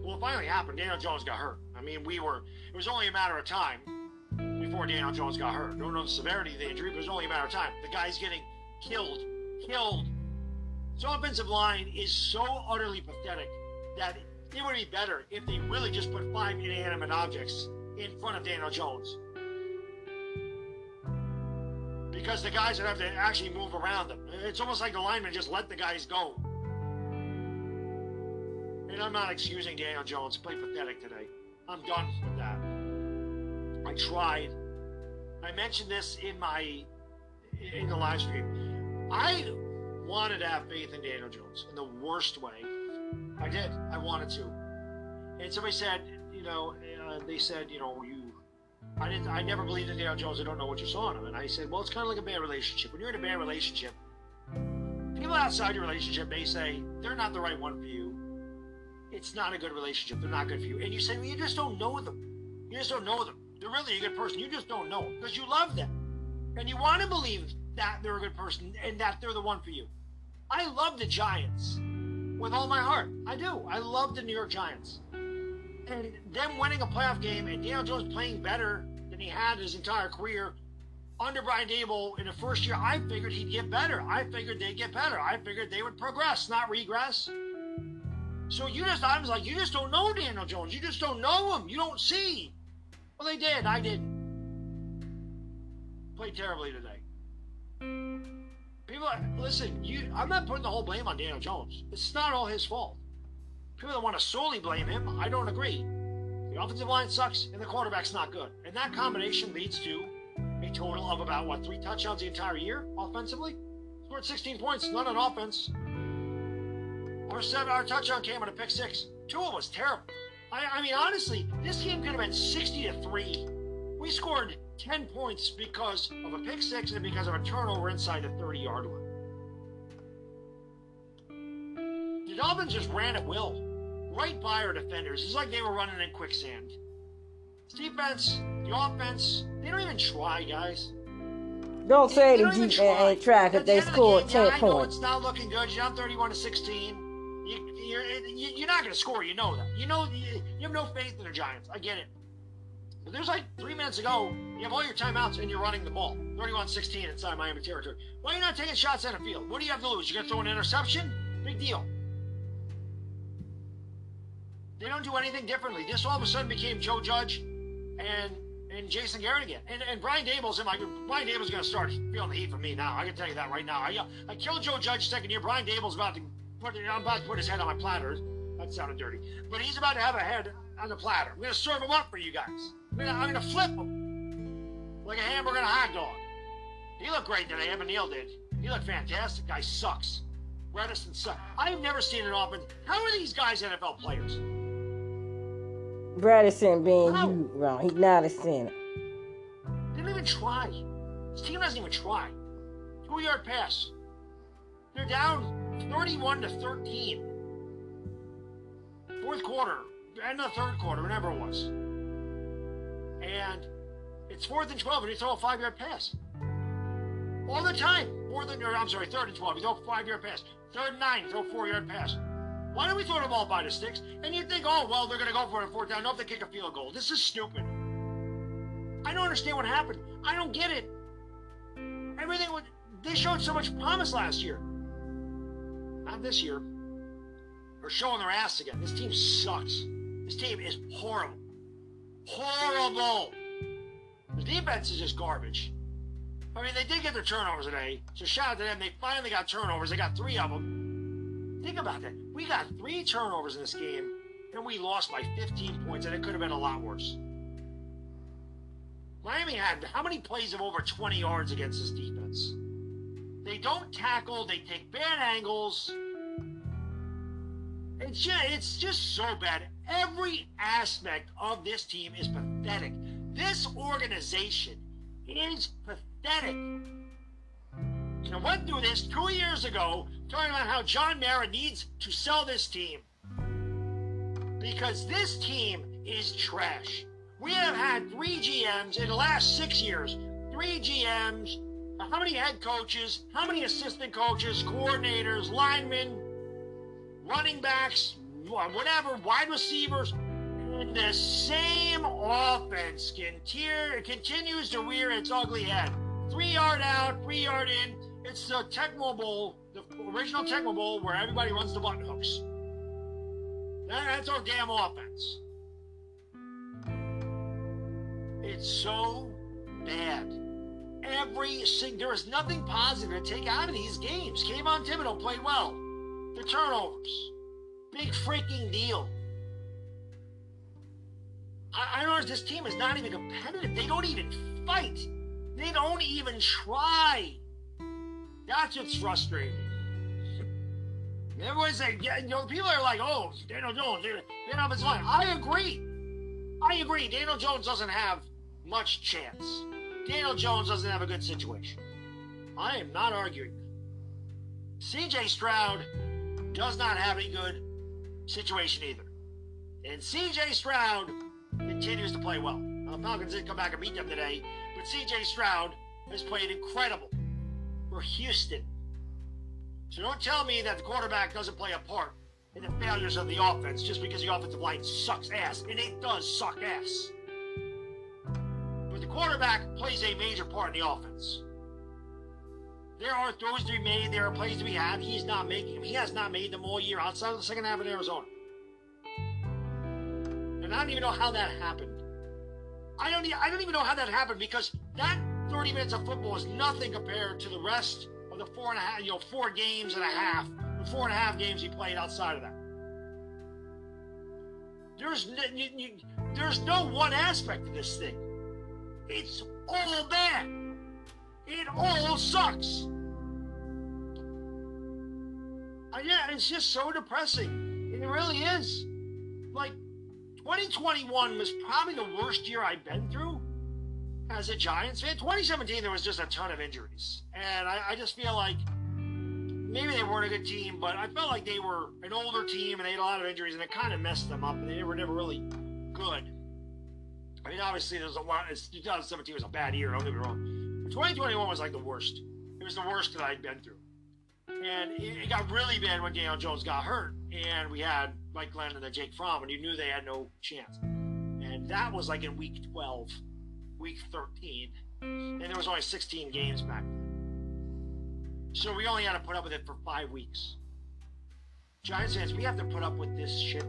Well, it finally happened. Daniel Jones got hurt. I mean, we were. It was only a matter of time before Daniel Jones got hurt. Don't know the severity of the injury, but it was only a matter of time. The guy's getting killed. Killed. This offensive line is so utterly pathetic that it would be better if they really just put five inanimate objects in front of Daniel Jones. Because the guys would have to actually move around them. It's almost like the linemen just let the guys go. And I'm not excusing Daniel Jones. He played pathetic today. I'm done with that. I tried. I mentioned this in my in the live stream. I wanted to have faith in Daniel Jones in the worst way. I did. I wanted to. And somebody said, you know, uh, they said, you know, you. I didn't. I never believed in Daniel Jones. I don't know what you saw in him. And I said, well, it's kind of like a bad relationship. When you're in a bad relationship, people outside your relationship may say they're not the right one for you. It's not a good relationship. They're not good for you. And you say, well, you just don't know them. You just don't know them. They're really a good person. You just don't know because you love them. And you want to believe that they're a good person and that they're the one for you. I love the Giants with all my heart. I do. I love the New York Giants. And them winning a playoff game and Daniel Jones playing better than he had his entire career under Brian Daboll in the first year, I figured he'd get better. I figured they'd get better. I figured they would progress, not regress. So you just, I was like, you just don't know Daniel Jones. You just don't know him. You don't see. Well, they did. I didn't. Played terribly today. People, listen. You, I'm not putting the whole blame on Daniel Jones. It's not all his fault. People that want to solely blame him, I don't agree. The offensive line sucks, and the quarterback's not good, and that combination leads to a total of about what three touchdowns the entire year offensively. Scored 16 points, none on offense. Our seven, our touchdown came on a pick six. Tua was terrible. I, I mean, honestly, this game could have been 60 to three. We scored 10 points because of a pick six and because of a turnover inside the 30 yard line. The Dolphins just ran at will, right by our defenders. It's like they were running in quicksand. The Defense, the offense, they don't even try, guys. Don't say They the don't even defense ain't try. try 'cause At the they the scored game, yeah, 10 I know points. it's not looking good. You're down 31 to 16. You, you're, you- you're not going to score. You know that. You know you, have no faith in the Giants. I get it. But there's like three minutes ago, you have all your timeouts and you're running the ball. 31-16 inside Miami territory. Why are you not taking shots at the field? What do you have to lose? You're going to throw an interception? Big deal. They don't do anything differently. This all of a sudden became Joe Judge and and Jason Garrett again. And, and Brian Daboll's in my Brian Daboll's going to start feeling the heat from me now. I can tell you that right now. I, I killed Joe Judge second year. Brian Daboll's about to put I'm about to put his head on my platter. That sounded dirty, but he's about to have a head on the platter. I'm going to serve him up for you guys. I'm going to, I'm going to flip him like a hamburger and a hot dog. He looked great today. Evan Neal did. He looked fantastic. Guy sucks. Bredeson sucks. I've never seen an offense. How are these guys NFL players? Bredeson being you wrong. He's not a center. They don't even try. This team doesn't even try. Two yard pass. They're down 31 to 13. Fourth quarter, of the third quarter, whenever it was. And it's fourth and 12, and you throw a five yard pass. All the time. Fourth and, I'm sorry, third and 12, you throw a five yard pass. Third and nine, throw a four yard pass. Why don't we throw the ball by the sticks? And you think, oh, well, they're going to go for it on fourth down. No, if they kick a field goal. This is stupid. I don't understand what happened. I don't get it. Everything was, they showed so much promise last year. Not this year. They're showing their ass again. This team sucks. This team is horrible. Horrible. The defense is just garbage. I mean, they did get their turnovers today, so shout out to them. They finally got turnovers. They got three of them. Think about that. We got three turnovers in this game, and we lost by 15 points, and it could have been a lot worse. Miami had how many plays of over 20 yards against this defense? They don't tackle, they take bad angles. It's just, it's just so bad. Every aspect of this team is pathetic. This organization is pathetic. And I went through this two years ago, talking about how John Mara needs to sell this team. Because this team is trash. We have had three GMs in the last six years. Three GMs. How many head coaches? How many assistant coaches, coordinators, linemen, running backs, whatever, wide receivers? The same offense continue, continues to rear its ugly head. Three yard out, three yard in. It's the Tecmo Bowl, the original Tecmo Bowl, where everybody runs the button hooks. That's our damn offense. It's so bad. Every sing there is nothing positive to take out of these games. Kayvon Thibodeaux played well. The turnovers. Big freaking deal. I, I know this team is not even competitive. They don't even fight. They don't even try. That's what's frustrating. Everyone's like, yeah, you know, people are like, oh, Daniel Jones, Daniel Jones is fine. I agree. I agree. Daniel Jones doesn't have much chance. Daniel Jones doesn't have a good situation. I am not arguing. CJ Stroud does not have a good situation either. And CJ Stroud continues to play well. Now, the Falcons did come back and beat them today, but CJ Stroud has played incredible for Houston. So don't tell me that the quarterback doesn't play a part in the failures of the offense just because the offensive line sucks ass. And it does suck ass. But the quarterback plays a major part in the offense. There are throws to be made. There are plays to be had. He's not making them. He has not made them all year outside of the second half in Arizona. And I don't even know how that happened. I don't. I don't even know how that happened because that 30 minutes of football is nothing compared to the rest of the four and a half, you know, four games and a half, the four and a half games he played outside of that. There's n- you, you, there's no one aspect of this thing. It's all bad. It all sucks. Uh, yeah, it's just so depressing. It really is. Like, 2021 was probably the worst year I've been through as a Giants fan. 2017, there was just a ton of injuries. And I, I just feel like maybe they weren't a good team, but I felt like they were an older team and they had a lot of injuries and it kind of messed them up and they were never really good. I mean, obviously, there's a lot. It's, 2017 was a bad year, don't get me wrong. But 2021 was like the worst. It was the worst that I'd been through. And it, it got really bad when Daniel Jones got hurt. And we had Mike Glennon and Jake Fromm, and you knew they had no chance. And that was like in week 12, week 13. And there was only 16 games back then. So we only had to put up with it for five weeks. Giants fans, we have to put up with this shit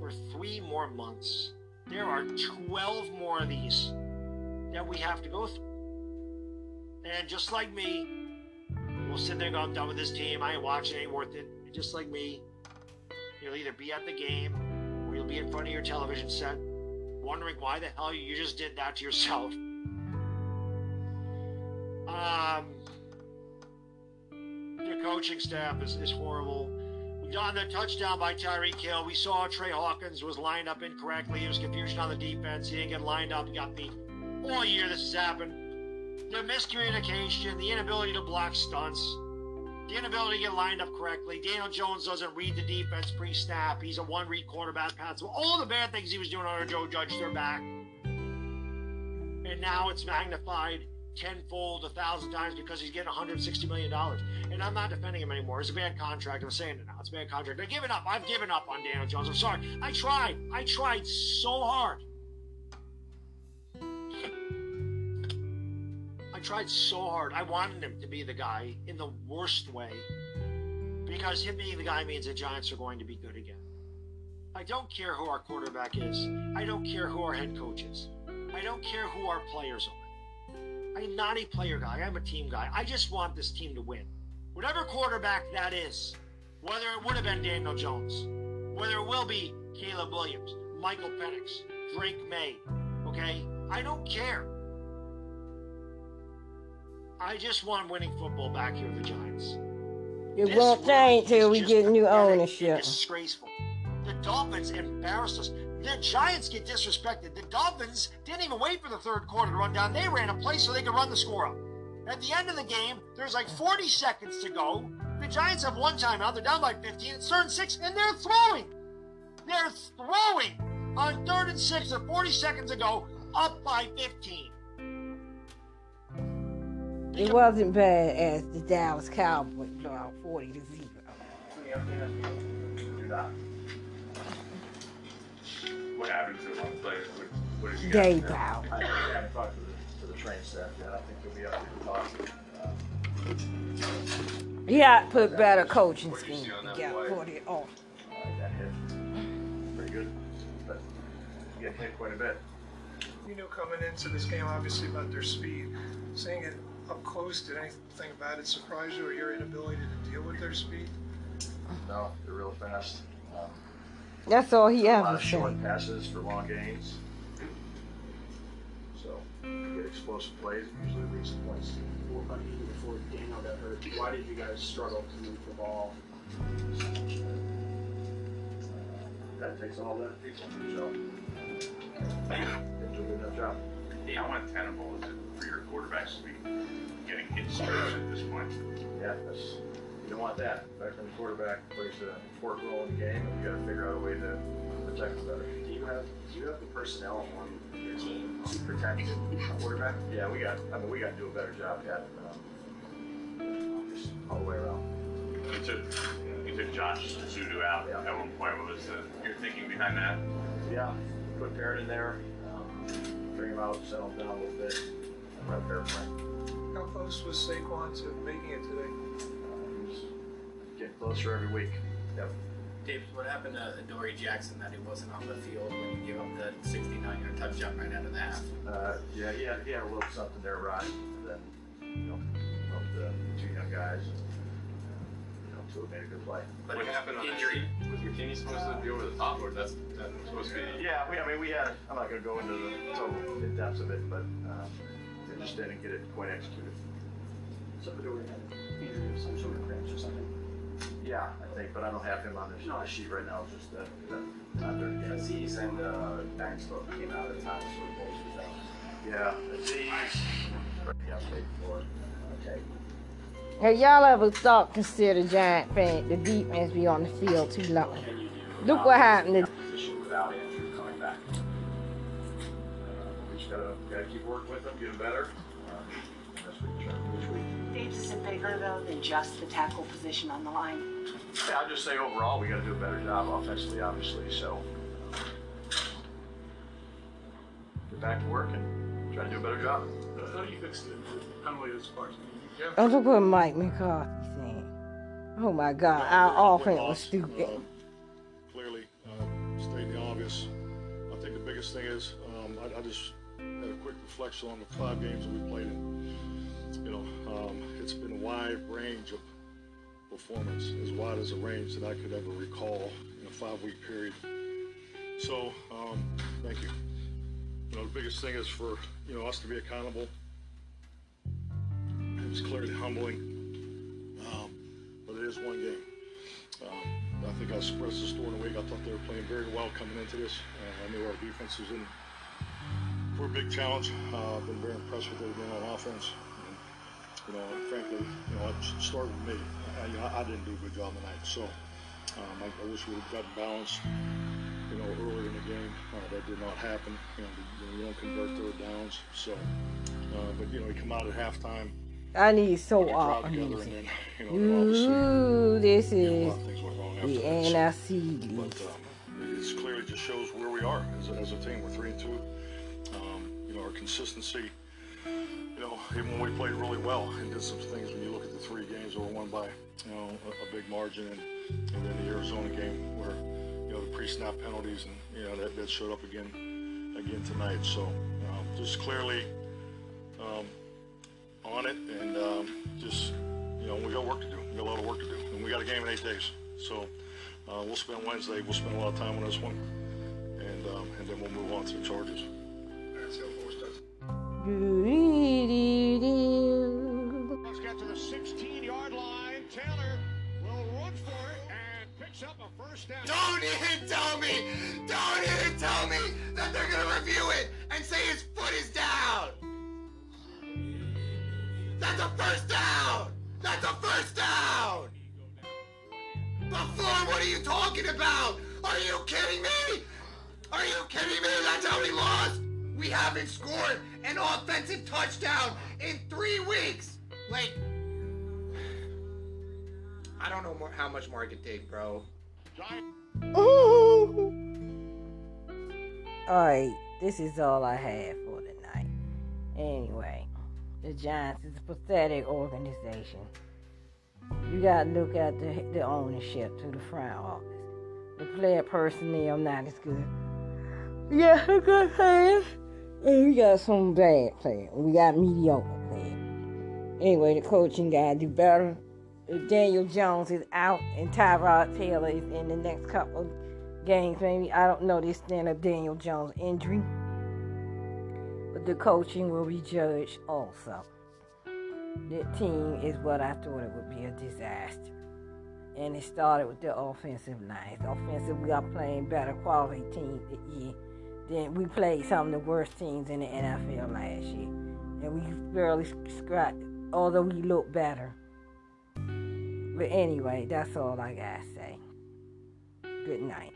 for three more months. There are 12 more of these that we have to go through. And just like me, we'll sit there and go, I'm done with this team. I ain't watching, it ain't worth it. And just like me, you'll either be at the game or you'll be in front of your television set wondering why the hell you just did that to yourself. Um, the coaching staff is, is horrible. On the touchdown by Tyreek Hill, we saw Trey Hawkins was lined up incorrectly. There was confusion on the defense. He didn't get lined up. He got beat. All year this has happened. The miscommunication, the inability to block stunts, the inability to get lined up correctly. Daniel Jones doesn't read the defense pre-snap. He's a one-read quarterback pass. All the bad things he was doing under Joe Judge, they're back. And now it's magnified tenfold, a thousand times because he's getting 160 million dollars. And I'm not defending him anymore. It's a bad contract. I'm saying it now. It's a bad contract. I've given up. I've given up on Daniel Jones. I'm sorry. I tried. I tried so hard. I tried so hard. I wanted him to be the guy in the worst way because him being the guy means the Giants are going to be good again. I don't care who our quarterback is. I don't care who our head coach is. I don't care who our players are. I'm not a player guy. I'm a team guy. I just want this team to win. Whatever quarterback that is, whether it would have been Daniel Jones, whether it will be Caleb Williams, Michael Penix, Drake Maye, okay? I don't care. I just want winning football back here with the Giants. It won't change till we get new ownership. Disgraceful. The Dolphins embarrassed us. The Giants get disrespected. The Dolphins didn't even wait for the third quarter to run down. They ran a play so they could run the score up. At the end of the game, there's like 40 seconds to go. The Giants have one timeout. They're down by 15. It's third and six, and they're throwing. They're throwing on third and six or 40 seconds ago, up by 15. It wasn't bad as the Dallas Cowboys blow out 40 to 0. What happened to him on the play? What, what did you Day guys bow. I haven't talked to the, to the train staff yet. I think he'll be up to talk. Uh, You got to put better coaching scheme together for the off. that hit. Pretty good. But getting hit quite a bit. You knew coming into this game, obviously, about their speed. Seeing it up close, did anything about it surprise you or your inability to deal with their speed? No, they're real fast. Um, That's all he a lot ever of short said. passes for long gains. So you get explosive plays, it usually leads to points. Well, but even before Daniel got hurt, why did you guys struggle to move the ball? That takes all that people. So they do a good enough job. Yeah, I want ten balls for your quarterbacks to be getting hit straight at this point. Yeah, that's, you don't want that. Back when the quarterback plays an important role in the game, and you got to figure out a way to protect him better. Do you have do you have the personnel on your team to protect the quarterback? Yeah, we got. I mean, we got to do a better job yet. Um, just all the way around. You took you took Josh Ezeudu out at one point. What was the, your thinking behind that? Yeah, put Parrot in there, um, bring him out, settle him down a little bit, and let Parrot play. How close was Saquon to making it today? Getting closer every week. Yep. Dave, what happened to Adoree Jackson that he wasn't on the field when you gave up the 69-yard touchdown right out of the half? Uh, yeah, he had, he had a little something there, right? And then, you know, helped the two young guys. And, you know, two made a good play. But what happened on injury? That? Was McKinney supposed to be over the top, or that's that supposed to be? Yeah, we, I mean, we had. I'm not going to go into the total in depth of it, but um, they just didn't get it quite executed. So Adoree had an injury of some sort of cramps or something. Yeah, I think, but I don't have him on the, on the sheet right now. It's just that, that not there yet. Azeez and uh, Banks both came out at times for both of them. Yeah, Azeez. Yeah, paid for. Okay. Have y'all ever thought, consider Giant fan, the defense be on the field too long? Look what happened to Position without Andrew coming back. We just gotta, gotta keep working with them, get them better. Bigger though than just the tackle position on the line? Yeah, I'll just say overall, we gotta do a better job offensively, obviously, so. Get back to work and try to do a better job. How do you fix the penalty of Sparks? Yeah. Oh, look what Mike McCarthy saying. Oh my God, our offense was stupid. clearly uh, stated the obvious. I think the biggest thing is um, I, I just had a quick reflection on the five games that we played in. You know, um, it's been a wide range of performance, as wide as a range that I could ever recall in a five-week period. So, um, thank you. You know, the biggest thing is for you know us to be accountable. It was clearly humbling, um, but it is one game. Um, I think I expressed this during the week. I thought they were playing very well coming into this. Uh, I knew our defense was in for a big challenge. Uh, I've been very impressed with what they're on offense. And, you know, and frankly, you know, it started with me. I, you know, I didn't do a good job tonight, so um, I, I wish we would have gotten balanced. You know, earlier in the game, uh, that did not happen. You know, you, you don't convert third downs, so uh, but you know, he come out at halftime. I need so off and then you know, Ooh, this know, is lot of things went wrong the. NIC But um, it's clearly just shows where we are as a, as a team. We're three and two. Um, you know, our consistency. You know, even when we played really well and did some things, when you look at the three games that were won by, you know, a, a big margin, and, and then the Arizona game where, you know, the pre-snap penalties, and you know that, that showed up again, again tonight. So um, just clearly um, on it, and um, just you know, we got work to do. We got a lot of work to do, and we got a game in eight days. So uh, we'll spend Wednesday. We'll spend a lot of time on this one, and um, and then we'll move on to the Chargers. Let's get to the 16-yard line. Taylor will run for it and picks up a first down. Don't even tell me, don't even tell me that they're gonna review it and say his foot is down. That's a first down. That's a first down. Before, what are you talking about? Are you kidding me? Are you kidding me? That's how we lost. We haven't scored an offensive touchdown in three weeks. Like, I don't know more, how much more I can take, bro. Alright, this is all I have for tonight. Anyway, the Giants is a pathetic organization. You gotta look at the, the ownership to the front office. The player personnel not as good. Yeah, good players. And Mm, we got some bad players. We got mediocre players. Anyway, the coaching gotta do better. Daniel Jones is out and Tyrod Taylor is in the next couple of games, maybe. I don't know the extent of Daniel Jones' injury. But the coaching will be judged also. The team is what I thought it would be a disaster. And it started with the offensive line. The offensive, we are playing better quality teams this year than we played some of the worst teams in the NFL last year. And we barely scratched, although we look better. But anyway, that's all I gotta say. Good night.